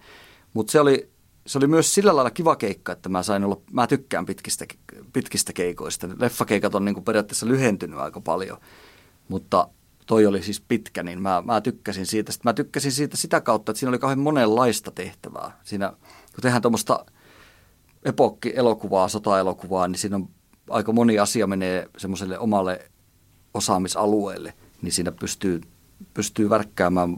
Mutta se oli, se oli myös sillä lailla kiva keikka, että mä sain olla, mä tykkään pitkistä, pitkistä keikoista. Leffakeikat on niin kuin periaatteessa lyhentynyt aika paljon, mutta toi oli siis pitkä, niin mä, mä tykkäsin siitä. Sitten mä tykkäsin siitä sitä kautta, että siinä oli kauhean monenlaista tehtävää. Siinä, kun tehdään tuommoista epokki-elokuvaa, sota-elokuvaa, niin siinä on aika moni asia menee semmoiselle omalle osaamisalueelle, niin siinä pystyy, pystyy värkkäämään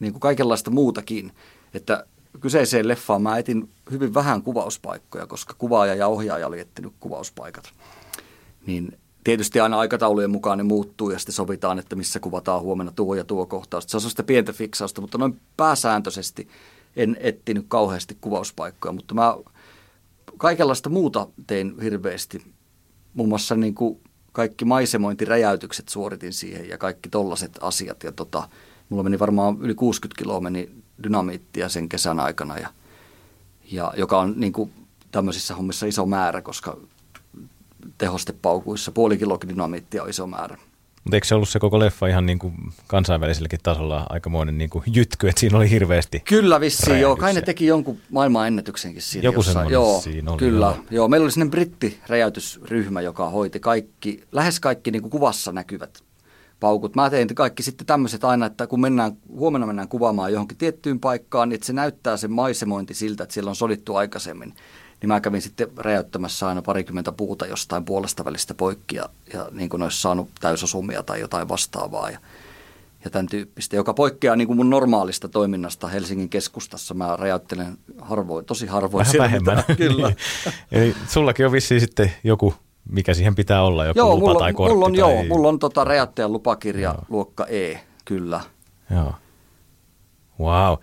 niin kuin kaikenlaista muutakin. Että kyseiseen leffaan mä etin hyvin vähän kuvauspaikkoja, koska kuvaaja ja ohjaaja oli etsinyt kuvauspaikat. Niin tietysti aina aikataulujen mukaan ne muuttuu ja sitten sovitaan, että missä kuvataan huomenna tuo ja tuo kohtaus. Se on sitä pientä fiksausta, mutta noin pääsääntöisesti en etsinyt kauheasti kuvauspaikkoja, mutta mä kaikenlaista muuta tein hirveästi. Muun muassa niin kuin kaikki maisemointiräjäytykset suoritin siihen ja kaikki tollaset asiat. Ja tota, mulla meni varmaan yli 60 kiloa meni dynamiittia sen kesän aikana, ja, ja joka on niin kuin tämmöisissä hommissa iso määrä, koska tehostepaukuissa puoli kiloa dynamiittia on iso määrä. Mutta eikö se ollut se koko leffa ihan niin kuin kansainväliselläkin tasolla aikamoinen niin kuin jytky, että siinä oli hirveästi Kyllä vissiin, joo. Kai ne teki jonkun maailman ennätyksenkin siinä. Joku semmoinen joo, siinä oli. Kyllä, joo. joo. Meillä oli sinne brittiräjäytysryhmä, joka hoiti kaikki, lähes kaikki niin kuin kuvassa näkyvät paukut. Mä tein kaikki sitten tämmöiset aina, että kun mennään, huomenna mennään kuvaamaan johonkin tiettyyn paikkaan, niin että se näyttää se maisemointi siltä, että siellä on sodittu aikaisemmin. Niin mä kävin sitten räjäyttämässä aina parikymmentä puuta jostain puolesta välistä poikki ja, ja niin kuin olisi saanut täysosumia tai jotain vastaavaa. Ja, ja tämän tyyppistä, joka poikkeaa niin kuin mun normaalista toiminnasta Helsingin keskustassa. Mä räjäyttelen harvoin, tosi harvoin. Vähän vähemmän. Mitään, kyllä. Eli sullakin on vissiin sitten joku mikä siihen pitää olla, joku joo, lupa mulla, tai kortti? Mulla on, tai... joo, mulla on tota räjäyttäjän lupakirja joo. luokka E, kyllä. Joo. Wow.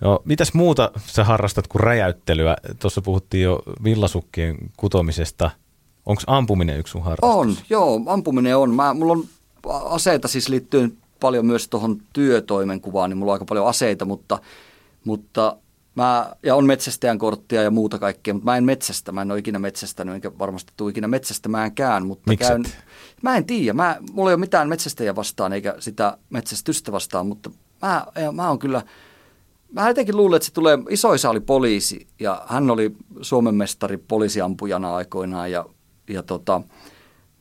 No, mitäs muuta sä harrastat kuin räjäyttelyä? Tuossa puhuttiin jo villasukkien kutomisesta. Onko ampuminen yksi sun harrastus? On, joo, ampuminen on. Mä, mulla on aseita siis liittyen paljon myös tuohon työtoimenkuvaan, niin mulla on aika paljon aseita, mutta, mutta mä, ja on metsästäjän korttia ja muuta kaikkea, mutta mä en metsästä, mä en ole ikinä metsästänyt, enkä varmasti tule ikinä metsästämäänkään, mutta Mikset? käyn, mä en tiedä, mä, mulla ei ole mitään metsästäjä vastaan eikä sitä metsästystä vastaan, mutta mä, ja mä oon kyllä, mä jotenkin luulen, että se tulee, isoisa oli poliisi ja hän oli Suomen mestari poliisiampujana aikoinaan ja, ja tota,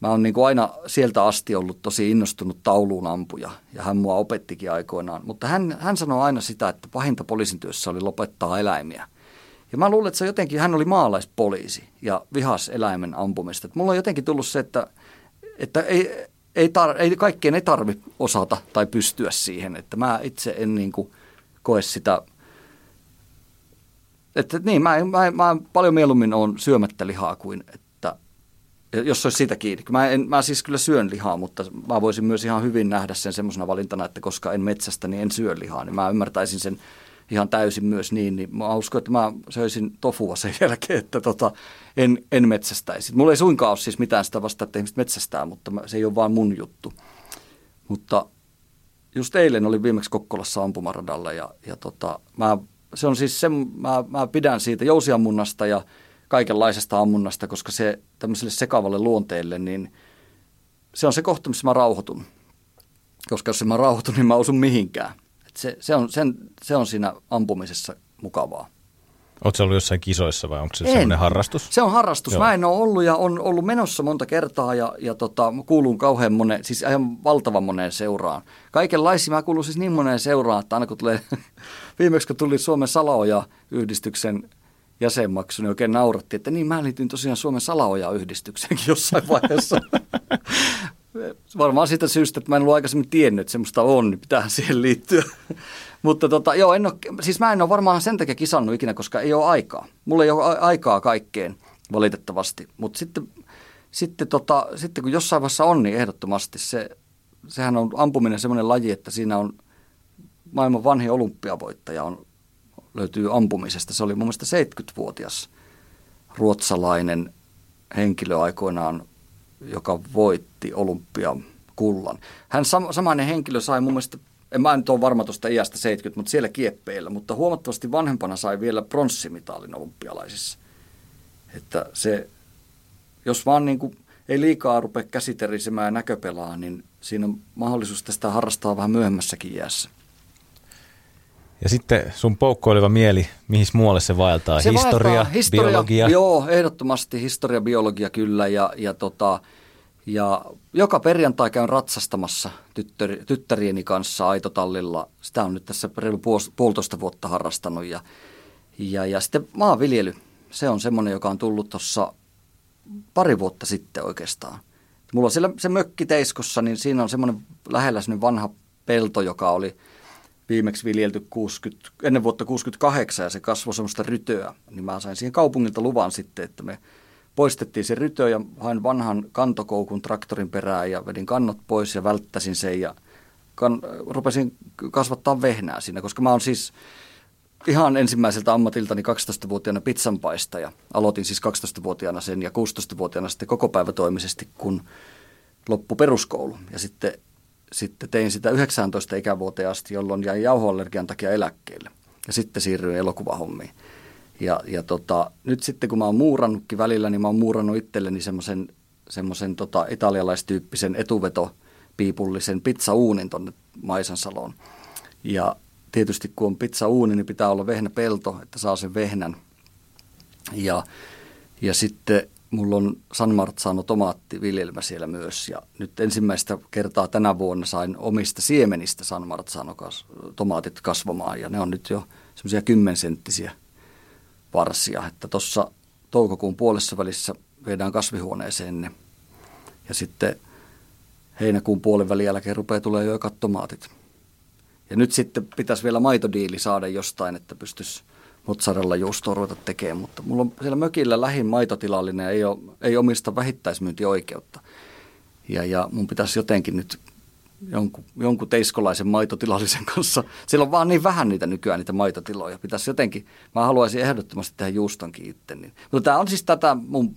mä oon niin kuin aina sieltä asti ollut tosi innostunut tauluun ampuja ja hän mua opettikin aikoinaan. Mutta hän, hän sanoi aina sitä, että pahinta poliisin työssä oli lopettaa eläimiä. Ja mä luulen, että se jotenkin, hän oli maalaispoliisi ja vihas eläimen ampumista. Et mulla on jotenkin tullut se, että, että ei, ei, tar, ei, kaikkien ei tarvitse osata tai pystyä siihen. Että mä itse en niin kuin koe sitä, että niin, mä, mä, mä paljon mieluummin on syömättä lihaa kuin jos se olisi siitä kiinni. Mä, en, mä siis kyllä syön lihaa, mutta mä voisin myös ihan hyvin nähdä sen semmoisena valintana, että koska en metsästä, niin en syö lihaa. Niin mä ymmärtäisin sen ihan täysin myös niin. niin mä uskon, että mä söisin tofua sen jälkeen, että tota, en, en metsästäisi. Mulla ei suinkaan ole siis mitään sitä vasta, että ihmiset metsästää, mutta se ei ole vaan mun juttu. Mutta just eilen oli viimeksi Kokkolassa ampumaradalla ja, ja tota, mä, se on siis se, mä, mä pidän siitä jousiammunnasta ja kaikenlaisesta ammunnasta, koska se tämmöiselle sekavalle luonteelle, niin se on se kohta, missä mä rauhoitun. Koska jos mä rauhoitun, niin mä osun mihinkään. Et se, se, on, sen, se on siinä ampumisessa mukavaa. Oletko ollut jossain kisoissa vai onko se semmoinen harrastus? Se on harrastus. Joo. Mä en ole ollut ja on ollut menossa monta kertaa ja, ja tota, mä kuulun kauhean moneen, siis ihan valtavan moneen seuraan. Kaikenlaisia, mä kuulun siis niin moneen seuraan, että aina kun tulee, viimeksi kun tuli Suomen Salaoja-yhdistyksen jäsenmaksu, niin oikein nauratti, että niin mä liityin tosiaan Suomen Salaoja-yhdistykseenkin jossain vaiheessa. Varmaan siitä syystä, että mä en ollut aikaisemmin tiennyt, että semmoista on, niin pitää siihen liittyä. Mutta tota, joo, en ole, siis mä en ole varmaan sen takia kisannut ikinä, koska ei ole aikaa. Mulla ei ole aikaa kaikkeen, valitettavasti. Mutta sitten, sitten, tota, sitten kun jossain vaiheessa on, niin ehdottomasti se, sehän on ampuminen semmoinen laji, että siinä on maailman vanhin olympiavoittaja on, löytyy ampumisesta. Se oli mun mielestä 70-vuotias ruotsalainen henkilö aikoinaan, joka voitti olympiakullan. Hän sam- samainen henkilö sai mun mielestä, en mä nyt ole varma tuosta iästä 70, mutta siellä kieppeillä, mutta huomattavasti vanhempana sai vielä pronssimitalin olympialaisissa. Että se, jos vaan niin kuin ei liikaa rupea käsiterisemään näköpelaa, niin siinä on mahdollisuus tästä harrastaa vähän myöhemmässäkin iässä. Ja sitten sun poukkoileva mieli, mihin muualle se vaeltaa? Se historia, vaeltaa. historia, biologia? Joo, ehdottomasti historia, biologia kyllä. Ja, ja, tota, ja joka perjantai käyn ratsastamassa tyttär, tyttärieni kanssa Aitotallilla. Sitä on nyt tässä reilu puol- puolitoista vuotta harrastanut. Ja, ja, ja sitten maanviljely, se on semmoinen, joka on tullut tuossa pari vuotta sitten oikeastaan. Mulla on siellä se mökki Teiskossa, niin siinä on semmoinen lähellä semmoinen vanha pelto, joka oli viimeksi viljelty 60, ennen vuotta 68 ja se kasvoi semmoista rytöä. Niin mä sain siihen kaupungilta luvan sitten, että me poistettiin se rytö ja hain vanhan kantokoukun traktorin perään ja vedin kannot pois ja välttäsin sen ja kan, rupesin kasvattaa vehnää siinä, koska mä oon siis ihan ensimmäiseltä ammatiltani 12-vuotiaana pizzanpaistaja. Aloitin siis 12-vuotiaana sen ja 16-vuotiaana sitten kokopäivätoimisesti, kun loppu peruskoulu. Ja sitten, sitten tein sitä 19 ikävuoteen asti, jolloin jäin jauhoallergian takia eläkkeelle. Ja sitten siirryin elokuvahommiin. Ja, ja tota, nyt sitten kun mä oon muurannutkin välillä, niin mä oon muurannut itselleni semmoisen semmoisen tota, italialaistyyppisen etuvetopiipullisen pizzauunin tonne Maisansaloon. Ja tietysti kun on pizzauuni, niin pitää olla vehnäpelto, että saa sen vehnän. Ja, ja sitten mulla on San Marzano tomaattiviljelmä siellä myös. Ja nyt ensimmäistä kertaa tänä vuonna sain omista siemenistä San Marzano kas, tomaatit kasvamaan. Ja ne on nyt jo semmoisia kymmensenttisiä varsia. Että tuossa toukokuun puolessa välissä viedään kasvihuoneeseen ne. Ja sitten heinäkuun puolen välin jälkeen rupeaa tulee jo ekat tomaatit. Ja nyt sitten pitäisi vielä maitodiili saada jostain, että pystyisi mozzarella juustoa ruveta tekemään. Mutta mulla on siellä mökillä lähin maitotilallinen ei, ole, ei omista vähittäismyyntioikeutta. Ja, ja mun pitäisi jotenkin nyt jonkun, jonkun teiskolaisen maitotilallisen kanssa. Siellä on vaan niin vähän niitä nykyään niitä maitotiloja. Pitäisi jotenkin, mä haluaisin ehdottomasti tehdä juustonkin itse. Niin. Mutta tämä on siis tätä mun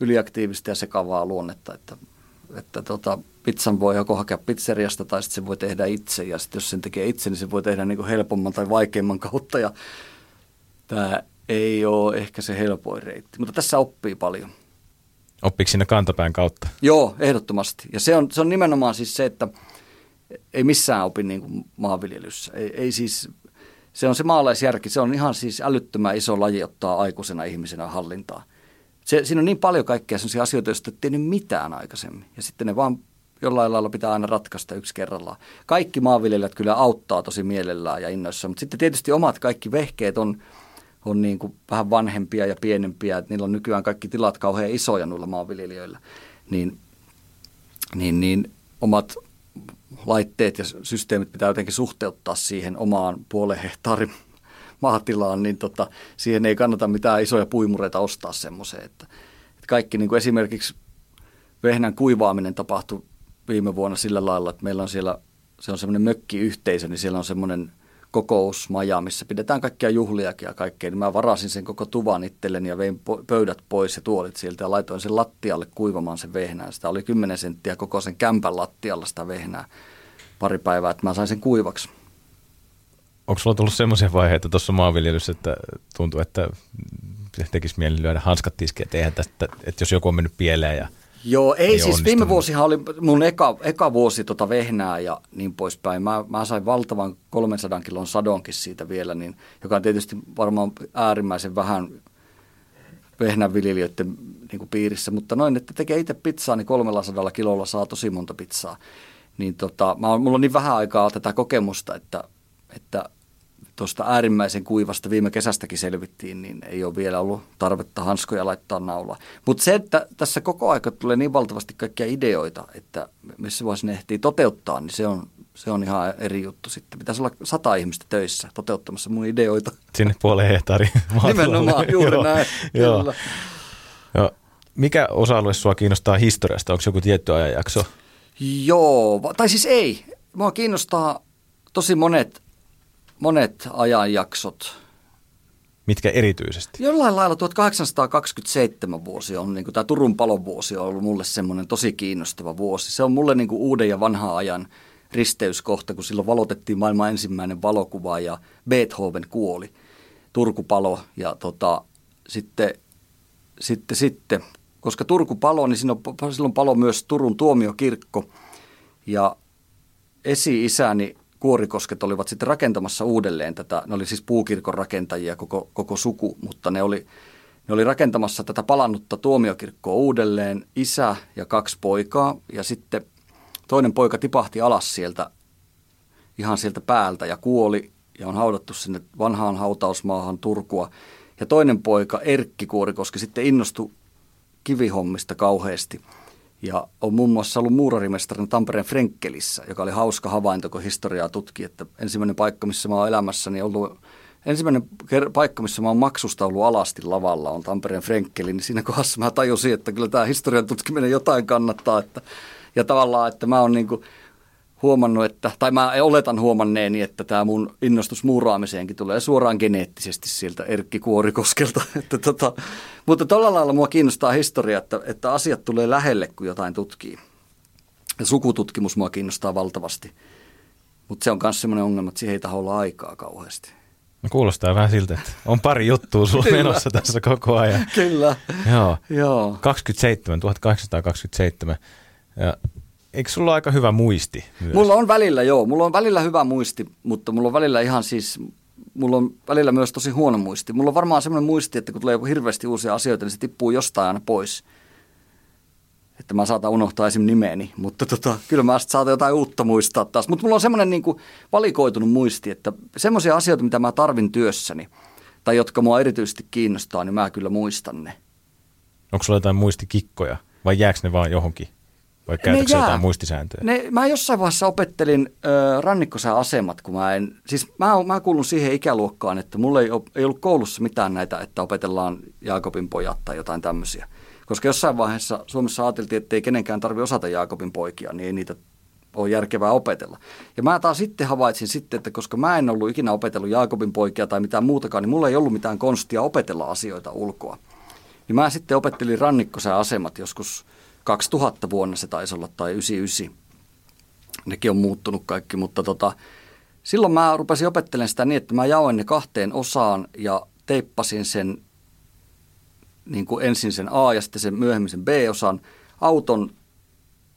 yliaktiivista ja sekavaa luonnetta, että, että tota, pizzan voi joko hakea pizzeriasta tai sitten se voi tehdä itse. Ja sitten jos sen tekee itse, niin se voi tehdä niin helpomman tai vaikeimman kautta. Ja tämä ei ole ehkä se helpoin reitti, mutta tässä oppii paljon. Oppiko sinne kantapään kautta? Joo, ehdottomasti. Ja se on, se on nimenomaan siis se, että ei missään opi niin kuin maanviljelyssä. Ei, ei siis, se on se maalaisjärki, se on ihan siis älyttömän iso laji ottaa aikuisena ihmisenä hallintaa. Se, siinä on niin paljon kaikkea sellaisia asioita, joista et tehnyt mitään aikaisemmin. Ja sitten ne vaan jollain lailla pitää aina ratkaista yksi kerrallaan. Kaikki maanviljelijät kyllä auttaa tosi mielellään ja innoissaan, mutta sitten tietysti omat kaikki vehkeet on, on niin kuin vähän vanhempia ja pienempiä, että niillä on nykyään kaikki tilat kauhean isoja noilla maanviljelijöillä. Niin, niin, niin omat laitteet ja systeemit pitää jotenkin suhteuttaa siihen omaan puolen hehtaarin maatilaan, niin tota, siihen ei kannata mitään isoja puimureita ostaa semmoiseen. Että, että kaikki niin kuin esimerkiksi vehnän kuivaaminen tapahtui viime vuonna sillä lailla, että meillä on siellä, se on semmoinen mökkiyhteisö, niin siellä on semmoinen kokousmaja, missä pidetään kaikkia juhliakin ja kaikkea. Niin mä varasin sen koko tuvan itselleni ja vein pöydät pois ja tuolit sieltä ja laitoin sen lattialle kuivamaan sen vehnään. Sitä oli 10 senttiä koko sen kämpän lattialla sitä vehnää pari päivää, että mä sain sen kuivaksi. Onko sulla tullut semmoisia vaiheita tuossa maanviljelyssä, että tuntuu, että tekisi mieli lyödä hanskat tiskiä, että, tästä, että jos joku on mennyt pieleen ja Joo, ei, ei siis onnistunut. viime vuosihan oli mun eka, eka vuosi tota vehnää ja niin poispäin. Mä, mä sain valtavan 300 kilon sadonkin siitä vielä, niin, joka on tietysti varmaan äärimmäisen vähän vehnänviljelijöiden niin kuin piirissä, mutta noin, että tekee itse pizzaa, niin 300 kilolla saa tosi monta pizzaa. Niin tota, mä, mulla on niin vähän aikaa tätä kokemusta, että, että tuosta äärimmäisen kuivasta viime kesästäkin selvittiin, niin ei ole vielä ollut tarvetta hanskoja laittaa naulaa. Mutta se, että tässä koko aika tulee niin valtavasti kaikkia ideoita, että missä voisi ne ehtiä toteuttaa, niin se on, se on ihan eri juttu sitten. Pitäisi olla sata ihmistä töissä toteuttamassa mun ideoita. Sinne puoleen hehtaari Nimenomaan, juuri joo, näin. Joo. Kyllä. Joo. Mikä osa-alue sua kiinnostaa historiasta? Onko joku tietty ajanjakso? Joo, tai siis ei. Mua kiinnostaa tosi monet monet ajanjaksot. Mitkä erityisesti? Jollain lailla 1827 vuosi on, niin kuin tämä Turun palon vuosi on ollut mulle semmoinen tosi kiinnostava vuosi. Se on mulle niin kuin uuden ja vanhan ajan risteyskohta, kun silloin valotettiin maailman ensimmäinen valokuva ja Beethoven kuoli. Turku palo ja tota, sitten, sitten, sitten, koska Turku palo, niin silloin palo myös Turun tuomiokirkko ja esi-isäni Kuorikosket olivat sitten rakentamassa uudelleen tätä, ne oli siis puukirkon rakentajia koko, koko suku, mutta ne oli, ne oli rakentamassa tätä palannutta tuomiokirkkoa uudelleen, isä ja kaksi poikaa, ja sitten toinen poika tipahti alas sieltä, ihan sieltä päältä ja kuoli, ja on haudattu sinne vanhaan hautausmaahan Turkua. Ja toinen poika, Erkki Kuorikoski, sitten innostui kivihommista kauheasti – ja on muun muassa ollut muurarimestarin Tampereen Frenkkelissä, joka oli hauska havainto, kun historiaa tutki, että ensimmäinen paikka, missä mä oon elämässäni ollut, ensimmäinen paikka, missä mä oon maksusta ollut alasti lavalla, on Tampereen Frenkkeli, niin siinä kohdassa mä tajusin, että kyllä tämä historian tutkiminen jotain kannattaa, että, ja tavallaan, että mä oon niin kuin, huomannut, että, tai mä oletan huomanneeni, että tämä mun innostus muuraamiseenkin tulee suoraan geneettisesti sieltä Erkki Kuorikoskelta. että tota, mutta tuolla lailla mua kiinnostaa historia, että, että asiat tulee lähelle, kun jotain tutkii. Ja sukututkimus mua kiinnostaa valtavasti. Mutta se on myös sellainen ongelma, että siihen ei taho olla aikaa kauheasti. No kuulostaa vähän siltä, että on pari juttua sulla menossa tässä koko ajan. Kyllä. Joo. Joo. 27, 1827. Ja Eikö sulla ole aika hyvä muisti myös? Mulla on välillä, joo. Mulla on välillä hyvä muisti, mutta mulla on välillä ihan siis, mulla on välillä myös tosi huono muisti. Mulla on varmaan semmoinen muisti, että kun tulee hirveästi uusia asioita, niin se tippuu jostain aina pois. Että mä saatan unohtaa esim. nimeeni, mutta tota, kyllä mä saatan jotain uutta muistaa taas. Mutta mulla on semmoinen niin kuin valikoitunut muisti, että semmoisia asioita, mitä mä tarvin työssäni, tai jotka mua erityisesti kiinnostaa, niin mä kyllä muistan ne. Onko sulla jotain muistikikkoja vai jääkö ne vaan johonkin? Vai käytätkö jotain muistisääntöjä? Ne, mä jossain vaiheessa opettelin ö, rannikkosään asemat, kun mä en, siis mä, mä kuulun siihen ikäluokkaan, että mulla ei, ei ollut koulussa mitään näitä, että opetellaan Jaakobin pojat tai jotain tämmöisiä. Koska jossain vaiheessa Suomessa ajateltiin, että ei kenenkään tarvitse osata Jaakobin poikia, niin ei niitä ole järkevää opetella. Ja mä taas sitten havaitsin sitten, että koska mä en ollut ikinä opetellut Jaakobin poikia tai mitään muutakaan, niin mulla ei ollut mitään konstia opetella asioita ulkoa. Niin mä sitten opettelin rannikkosen asemat joskus 2000 vuonna se taisi olla tai 99. Nekin on muuttunut kaikki, mutta tota, silloin mä rupesin opettelemaan sitä niin, että mä jaoin ne kahteen osaan ja teippasin sen niin kuin ensin sen A ja sitten sen myöhemmin sen B-osan auton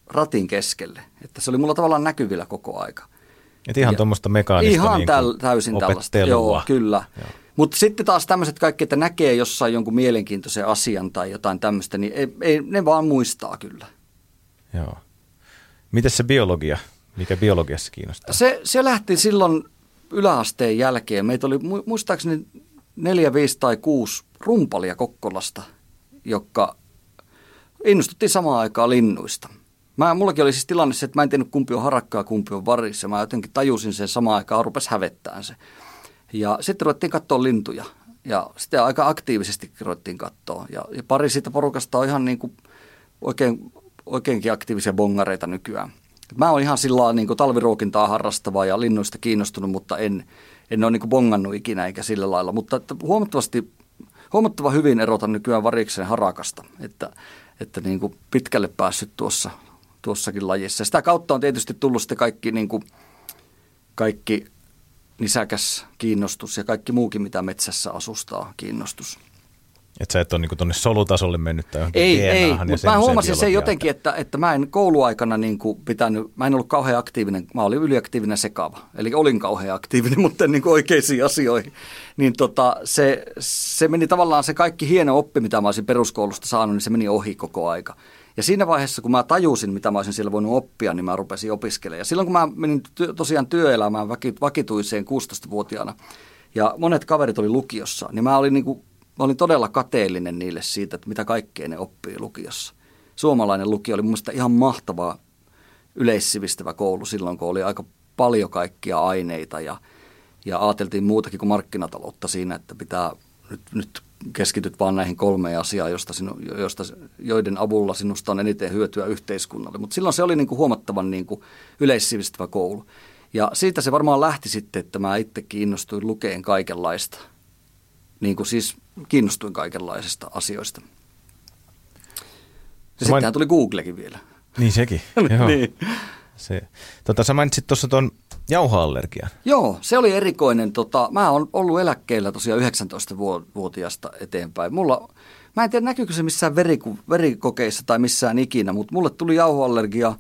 ratin keskelle. Että se oli mulla tavallaan näkyvillä koko aika. Et ihan tuommoista mekaanista Ihan niin täl, täysin tällaista. Joo, kyllä. Joo. Mutta sitten taas tämmöiset kaikki, että näkee jossain jonkun mielenkiintoisen asian tai jotain tämmöistä, niin ei, ei, ne vaan muistaa kyllä. Joo. Miten se biologia? Mikä biologiassa kiinnostaa? Se, se lähti silloin yläasteen jälkeen. Meitä oli muistaakseni neljä, viisi tai kuusi rumpalia Kokkolasta, jotka innostuttiin samaan aikaan linnuista. Mä, mullakin oli siis tilanne se, että mä en tiennyt kumpi on harakkaa, kumpi on varissa. Mä jotenkin tajusin sen samaan aikaan, rupesi hävettään se. Ja sitten ruvettiin katsoa lintuja. Ja sitten aika aktiivisesti ruvettiin katsoa. Ja, ja pari siitä porukasta on ihan niin kuin oikein, oikeinkin aktiivisia bongareita nykyään. Mä oon ihan sillä niin kuin talviruokintaa harrastava ja linnuista kiinnostunut, mutta en, en ole niin kuin bongannut ikinä eikä sillä lailla. Mutta että huomattavasti, huomattava hyvin erotan nykyään variksen harakasta, että, että niin kuin pitkälle päässyt tuossa, tuossakin lajissa. Sitä kautta on tietysti tullut sitten kaikki, niin kuin, kaikki nisäkäs kiinnostus ja kaikki muukin, mitä metsässä asustaa kiinnostus. Että sä et ole niin tuonne solutasolle mennyt tai Ei, ei mutta mä huomasin sen jotenkin, että, että mä en kouluaikana niin kuin pitänyt, mä en ollut kauhean aktiivinen, mä olin yliaktiivinen sekava. Eli olin kauhean aktiivinen, mutta niin kuin oikeisiin asioihin. Niin tota, se, se meni tavallaan se kaikki hieno oppi, mitä mä olisin peruskoulusta saanut, niin se meni ohi koko aika. Ja siinä vaiheessa, kun mä tajusin, mitä mä olisin siellä voinut oppia, niin mä rupesin opiskelemaan. Ja silloin, kun mä menin ty- tosiaan työelämään vakituiseen 16-vuotiaana, ja monet kaverit oli lukiossa, niin mä olin, niin kuin, mä olin todella kateellinen niille siitä, että mitä kaikkea ne oppii lukiossa. Suomalainen lukio oli mun mielestä ihan mahtava yleissivistävä koulu silloin, kun oli aika paljon kaikkia aineita ja, ja ajateltiin muutakin kuin markkinataloutta siinä, että pitää nyt, nyt keskityt vaan näihin kolmeen asiaan, josta sinu, josta, joiden avulla sinusta on eniten hyötyä yhteiskunnalle. Mutta silloin se oli niin kuin huomattavan niin kuin yleissivistävä koulu. Ja siitä se varmaan lähti sitten, että mä itse kiinnostuin lukeen kaikenlaista. Niin kuin siis kiinnostuin kaikenlaisista asioista. Ja sittenhän tuli Googlekin vielä. Niin sekin, joo. niin. Se, tota, sä mainitsit tuossa tuon jauhoallergian. Joo, se oli erikoinen. Tota, mä oon ollut eläkkeellä tosiaan 19-vuotiaasta eteenpäin. Mulla, mä en tiedä näkyykö se missään veriku, verikokeissa tai missään ikinä, mutta mulle tuli jauhoallergia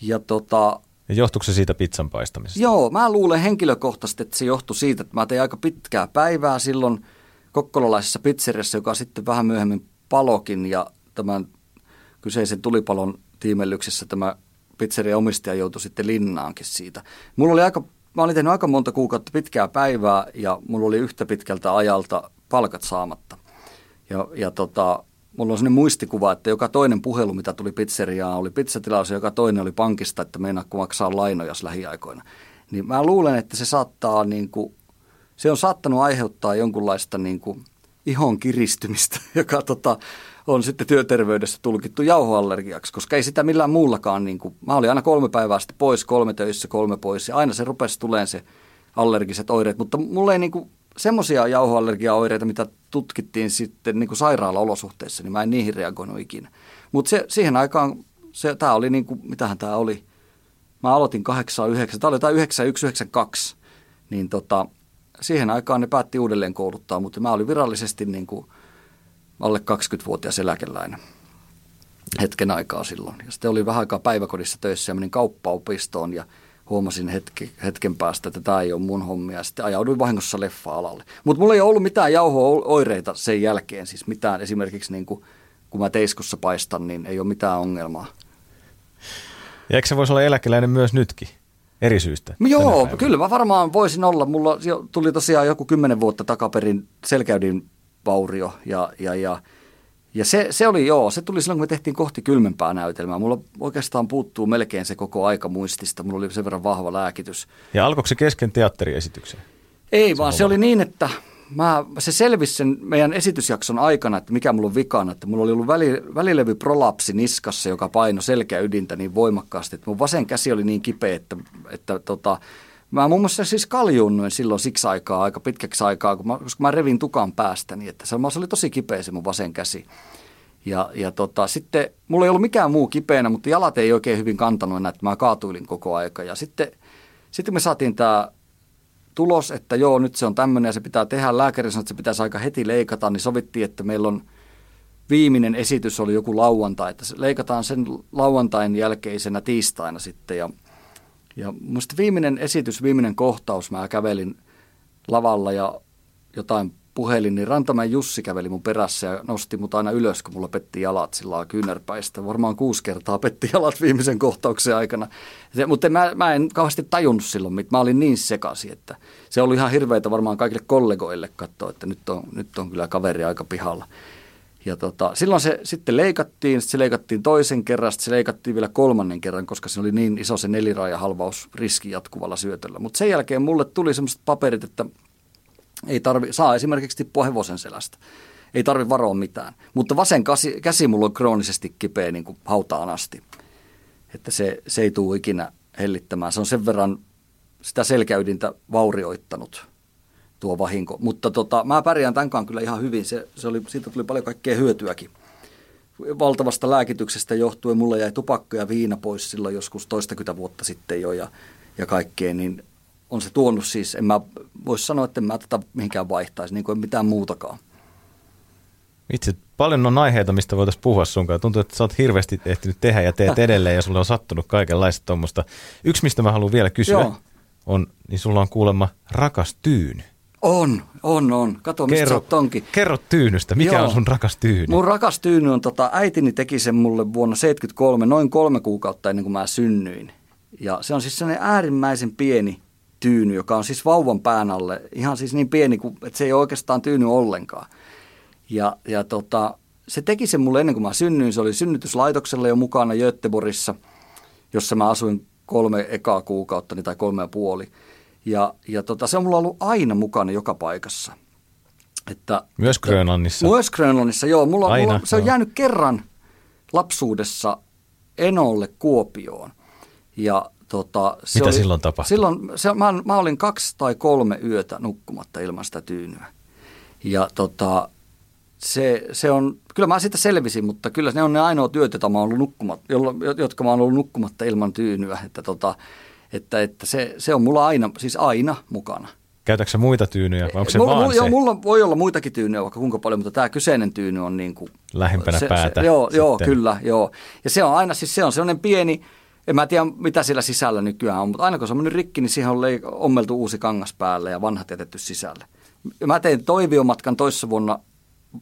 ja tota, ja johtuuko se siitä pizzan paistamisesta? Joo, mä luulen henkilökohtaisesti, että se johtui siitä, että mä tein aika pitkää päivää silloin kokkolalaisessa pizzeriassa, joka sitten vähän myöhemmin palokin ja tämän kyseisen tulipalon tiimellyksessä tämä pizzerian omistaja joutui sitten linnaankin siitä. Mulla oli aika, mä olin tehnyt aika monta kuukautta pitkää päivää ja mulla oli yhtä pitkältä ajalta palkat saamatta. Ja, ja tota, mulla on sellainen muistikuva, että joka toinen puhelu, mitä tuli pizzeriaan, oli pizzatilaus ja joka toinen oli pankista, että meinaatko maksaa lainoja lähiaikoina. Niin mä luulen, että se saattaa niin kuin, se on saattanut aiheuttaa jonkunlaista niin kuin ihon kiristymistä, joka tota, on sitten työterveydessä tulkittu jauhoallergiaksi, koska ei sitä millään muullakaan, niin kuin, mä olin aina kolme päivää sitten pois, kolme töissä, kolme pois ja aina se rupesi tulemaan se allergiset oireet, mutta mulla ei niin kuin, semmoisia jauhoallergiaoireita, mitä tutkittiin sitten niin kuin sairaalaolosuhteissa, niin mä en niihin reagoinut ikinä. Mutta siihen aikaan, se, tämä oli niin kuin, mitähän tämä oli, mä aloitin 89, tämä oli jotain 9192, niin tota, siihen aikaan ne päätti uudelleen kouluttaa, mutta mä olin virallisesti niin kuin alle 20-vuotias eläkeläinen hetken aikaa silloin. Ja sitten oli vähän aikaa päiväkodissa töissä ja menin kauppaopistoon ja huomasin hetki, hetken päästä, että tämä ei ole mun hommia. Sitten ajauduin vahingossa leffa-alalle. Mutta mulla ei ollut mitään jauho-oireita sen jälkeen. Siis mitään esimerkiksi niin kuin, kun mä teiskussa paistan, niin ei ole mitään ongelmaa. Ja eikö se voisi olla eläkeläinen myös nytkin? Eri syystä? Joo, kyllä mä varmaan voisin olla. Mulla tuli tosiaan joku kymmenen vuotta takaperin selkäydin vaurio ja, ja, ja ja se, se oli joo, se tuli silloin, kun me tehtiin kohti kylmempää näytelmää. Mulla oikeastaan puuttuu melkein se koko aika muistista. Mulla oli sen verran vahva lääkitys. Ja alkoiko se kesken teatteriesityksen? Ei, se vaan se oli niin, että mä, se selvisi sen meidän esitysjakson aikana, että mikä mulla on vikana. Että mulla oli ollut väli, välilevy prolapsi niskassa, joka paino selkäydintä niin voimakkaasti, että mun vasen käsi oli niin kipeä, että, että tota, Mä muun muassa siis kaljuunnuin silloin siksi aikaa, aika pitkäksi aikaa, kun mä, koska mä revin tukan päästä, niin että se, se oli tosi kipeä se mun vasen käsi. Ja, ja tota, sitten mulla ei ollut mikään muu kipeänä, mutta jalat ei oikein hyvin kantanut enää, että mä kaatuilin koko aika. Ja sitten, sitten me saatiin tämä tulos, että joo, nyt se on tämmöinen ja se pitää tehdä. Lääkäri sanoi, että se pitäisi aika heti leikata, niin sovittiin, että meillä on viimeinen esitys oli joku lauantai, että leikataan sen lauantain jälkeisenä tiistaina sitten. Ja, ja musta viimeinen esitys, viimeinen kohtaus, mä kävelin lavalla ja jotain puhelin, niin Rantamäen Jussi käveli mun perässä ja nosti mut aina ylös, kun mulla petti jalat sillä kyynärpäistä. Varmaan kuusi kertaa petti jalat viimeisen kohtauksen aikana. Se, mutta mä, mä en kauheasti tajunnut silloin, mä olin niin sekaisin, että se oli ihan hirveitä varmaan kaikille kollegoille katsoa, että nyt on, nyt on kyllä kaveri aika pihalla. Ja tota, silloin se sitten leikattiin, sitten se leikattiin toisen kerran, sitten se leikattiin vielä kolmannen kerran, koska se oli niin iso se riski jatkuvalla syötöllä. Mutta sen jälkeen mulle tuli semmoiset paperit, että ei tarvi, saa esimerkiksi tippua hevosen selästä. Ei tarvi varoa mitään. Mutta vasen käsi, käsi mulla on kroonisesti kipeä niin kuin hautaan asti. Että se, se ei tule ikinä hellittämään. Se on sen verran sitä selkäydintä vaurioittanut tuo vahinko. Mutta tota, mä pärjään tämänkaan kyllä ihan hyvin. Se, se oli, siitä tuli paljon kaikkea hyötyäkin. Valtavasta lääkityksestä johtuen mulle jäi tupakka ja viina pois silloin joskus toistakymmentä vuotta sitten jo ja, ja kaikkea, niin on se tuonut siis, en mä voisi sanoa, että en mä tätä mihinkään vaihtaisi, niin kuin mitään muutakaan. Itse paljon on aiheita, mistä voitaisiin puhua sunkaan. Tuntuu, että sä oot hirveästi ehtinyt tehdä ja teet edelleen ja sulle on sattunut kaikenlaista tuommoista. Yksi, mistä mä haluan vielä kysyä, Joo. on, niin sulla on kuulemma rakas tyyny. On, on, on. Kato, mistä kerro, sä tonkin. Kerro tyynystä. Mikä Joo. on sun rakas tyyny? Mun rakas tyyny on, tota, äitini teki sen mulle vuonna 73, noin kolme kuukautta ennen kuin mä synnyin. Ja se on siis sellainen äärimmäisen pieni tyyny, joka on siis vauvan pään alle. Ihan siis niin pieni, kuin, että se ei oikeastaan tyyny ollenkaan. Ja, ja tota, se teki sen mulle ennen kuin mä synnyin. Se oli synnytyslaitoksella jo mukana Göteborgissa, jossa mä asuin kolme ekaa kuukautta tai kolme ja puoli. Ja, ja tota, se on mulla ollut aina mukana joka paikassa. Että, myös Grönlannissa? Myös Grönlannissa, joo. Mulla, aina, mulla, se on joo. jäänyt kerran lapsuudessa Enolle Kuopioon. Ja Tota, se Mitä oli, silloin tapahtui? Silloin se, mä, mä olin kaksi tai kolme yötä nukkumatta ilman sitä tyynyä. Ja tota, se, se on, kyllä mä siitä selvisin, mutta kyllä ne on ne ainoat yöt, jotka mä ollut nukkumatta, jotka mä ollut nukkumatta ilman tyynyä. Että, tota, että, että se, se on mulla aina, siis aina mukana. Käytätkö muita tyynyjä vai onko se mulla, vaan se? Joo, mulla voi olla muitakin tyynyjä vaikka kuinka paljon, mutta tämä kyseinen tyyny on niin kuin... Lähempänä se, päätä. Se, joo, joo, kyllä, joo. Ja se on aina, siis se on sellainen pieni, en mä tiedä, mitä siellä sisällä nykyään on, mutta aina kun se on mennyt rikki, niin siihen on ommeltu uusi kangas päälle ja vanhat jätetty sisälle. Mä tein toiviomatkan toissa vuonna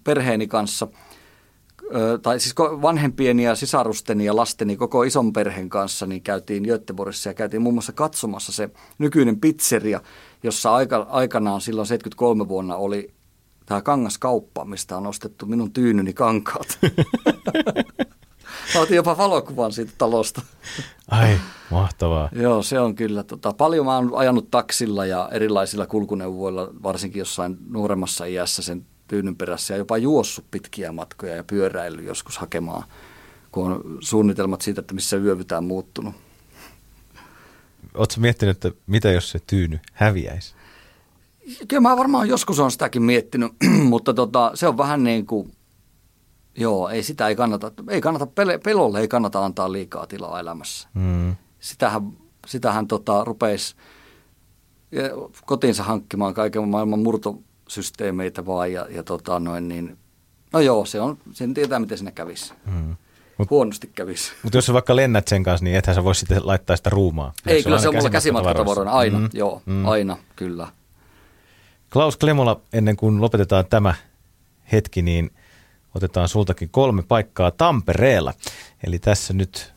perheeni kanssa, tai siis vanhempien ja sisarusteni ja lasteni koko ison perheen kanssa, niin käytiin Göteborgissa ja käytiin muun muassa katsomassa se nykyinen pizzeria, jossa aika, aikanaan silloin 73 vuonna oli tämä kangaskauppa, mistä on ostettu minun tyynyni kankaat. Mä otin jopa valokuvan siitä talosta. Ai, mahtavaa. Joo, se on kyllä. Tota, paljon mä oon ajanut taksilla ja erilaisilla kulkuneuvoilla, varsinkin jossain nuoremmassa iässä sen tyynyn perässä ja jopa juossut pitkiä matkoja ja pyöräily joskus hakemaan, kun on suunnitelmat siitä, että missä yövytään muuttunut. Oletko miettinyt, että mitä jos se tyyny häviäisi? Kyllä mä varmaan joskus on sitäkin miettinyt, mutta tota, se on vähän niin kuin Joo, ei sitä ei kannata, ei kannata, pelolle ei kannata antaa liikaa tilaa elämässä. Mm. Sitähän, sitähän tota, rupeisi kotiinsa hankkimaan kaiken maailman murtosysteemeitä vaan ja, ja tota, noin niin, no joo, se on, sen tietää miten sinne kävisi. Mm. Mut, Huonosti kävisi. Mutta jos sä vaikka lennät sen kanssa, niin ethän sä voi sitten laittaa sitä ruumaa. Ei, kyllä se on mulla käsimatkatavaroina, aina, mm. joo, mm. aina, kyllä. Klaus Klemola, ennen kuin lopetetaan tämä hetki, niin – otetaan sultakin kolme paikkaa Tampereella. Eli tässä nyt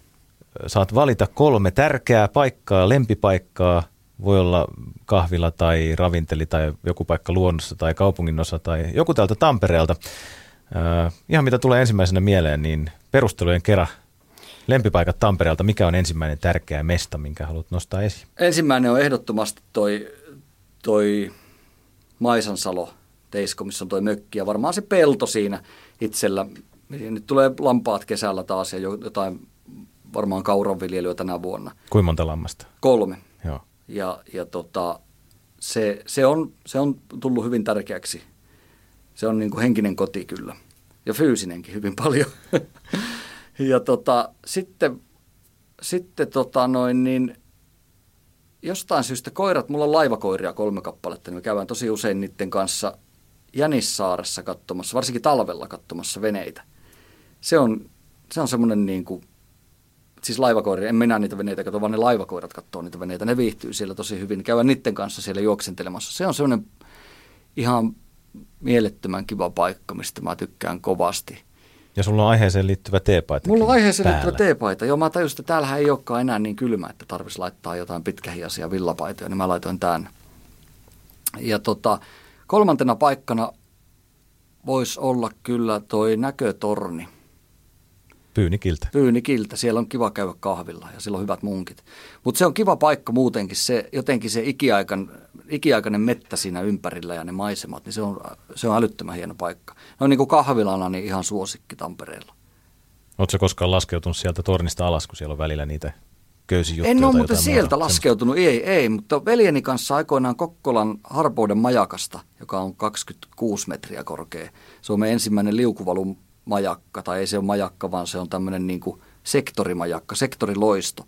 saat valita kolme tärkeää paikkaa, lempipaikkaa, voi olla kahvila tai ravinteli tai joku paikka luonnossa tai kaupungin osa tai joku täältä Tampereelta. Äh, ihan mitä tulee ensimmäisenä mieleen, niin perustelujen kerran lempipaikat Tampereelta. Mikä on ensimmäinen tärkeä mesta, minkä haluat nostaa esiin? Ensimmäinen on ehdottomasti toi, toi Maisansalo Teisko, missä on toi mökki ja varmaan se pelto siinä itsellä. Nyt tulee lampaat kesällä taas ja jotain varmaan kauranviljelyä tänä vuonna. Kuinka monta lammasta? Kolme. Joo. Ja, ja tota, se, se, on, se on tullut hyvin tärkeäksi. Se on niin kuin henkinen koti kyllä. Ja fyysinenkin hyvin paljon. ja tota, sitten, sitten tota noin, niin jostain syystä koirat, mulla on laivakoiria kolme kappaletta, niin me käydään tosi usein niiden kanssa Jänissaaressa katsomassa, varsinkin talvella katsomassa veneitä. Se on, se on semmoinen niin kuin, siis laivakoiria, en minä niitä veneitä katso, vaan ne laivakoirat katsoo niitä veneitä. Ne viihtyy siellä tosi hyvin. Käydään niiden kanssa siellä juoksentelemassa. Se on semmoinen ihan mielettömän kiva paikka, mistä mä tykkään kovasti. Ja sulla on aiheeseen liittyvä teepaita. Mulla on aiheeseen päällä. liittyvä teepaita. Joo, mä tajusin, että täällähän ei olekaan enää niin kylmä, että tarvitsisi laittaa jotain pitkähiasia villapaitoja, niin mä laitoin tämän. Ja tota, kolmantena paikkana voisi olla kyllä toi näkötorni. Pyynikiltä. Pyynikiltä. Siellä on kiva käydä kahvilla ja siellä on hyvät munkit. Mutta se on kiva paikka muutenkin. Se, jotenkin se ikiaikan, ikiaikainen mettä siinä ympärillä ja ne maisemat, niin se on, se on älyttömän hieno paikka. No niin kuin kahvilana, niin ihan suosikki Tampereella. Oletko koskaan laskeutunut sieltä tornista alas, kun siellä on välillä niitä köysijuttuja? En ole muuten sieltä muuta. laskeutunut, ei, ei, mutta veljeni kanssa aikoinaan Kokkolan Harpouden majakasta, joka on 26 metriä korkea. Se on meidän ensimmäinen liukuvalun majakka, tai ei se ole majakka, vaan se on tämmöinen niin kuin sektorimajakka, sektoriloisto.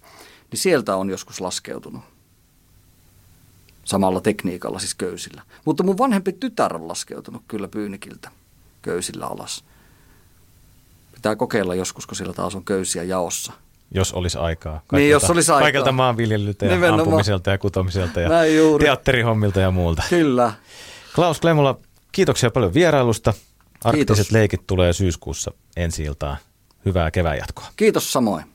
Niin sieltä on joskus laskeutunut. Samalla tekniikalla, siis köysillä. Mutta mun vanhempi tytär on laskeutunut kyllä Pyynikiltä köysillä alas. Pitää kokeilla joskus, kun siellä taas on köysiä jaossa. Jos olisi aikaa. Kaikilta, niin, jos olisi aikaa. Kaikelta maanviljelyltä ja Nimenomaan. ampumiselta ja kutomiselta ja teatterihommilta ja muulta. Kyllä. Klaus Klemola, kiitoksia paljon vierailusta. Arktiset Kiitos. leikit tulee syyskuussa ensi iltaan. Hyvää kevään jatkoa. Kiitos samoin.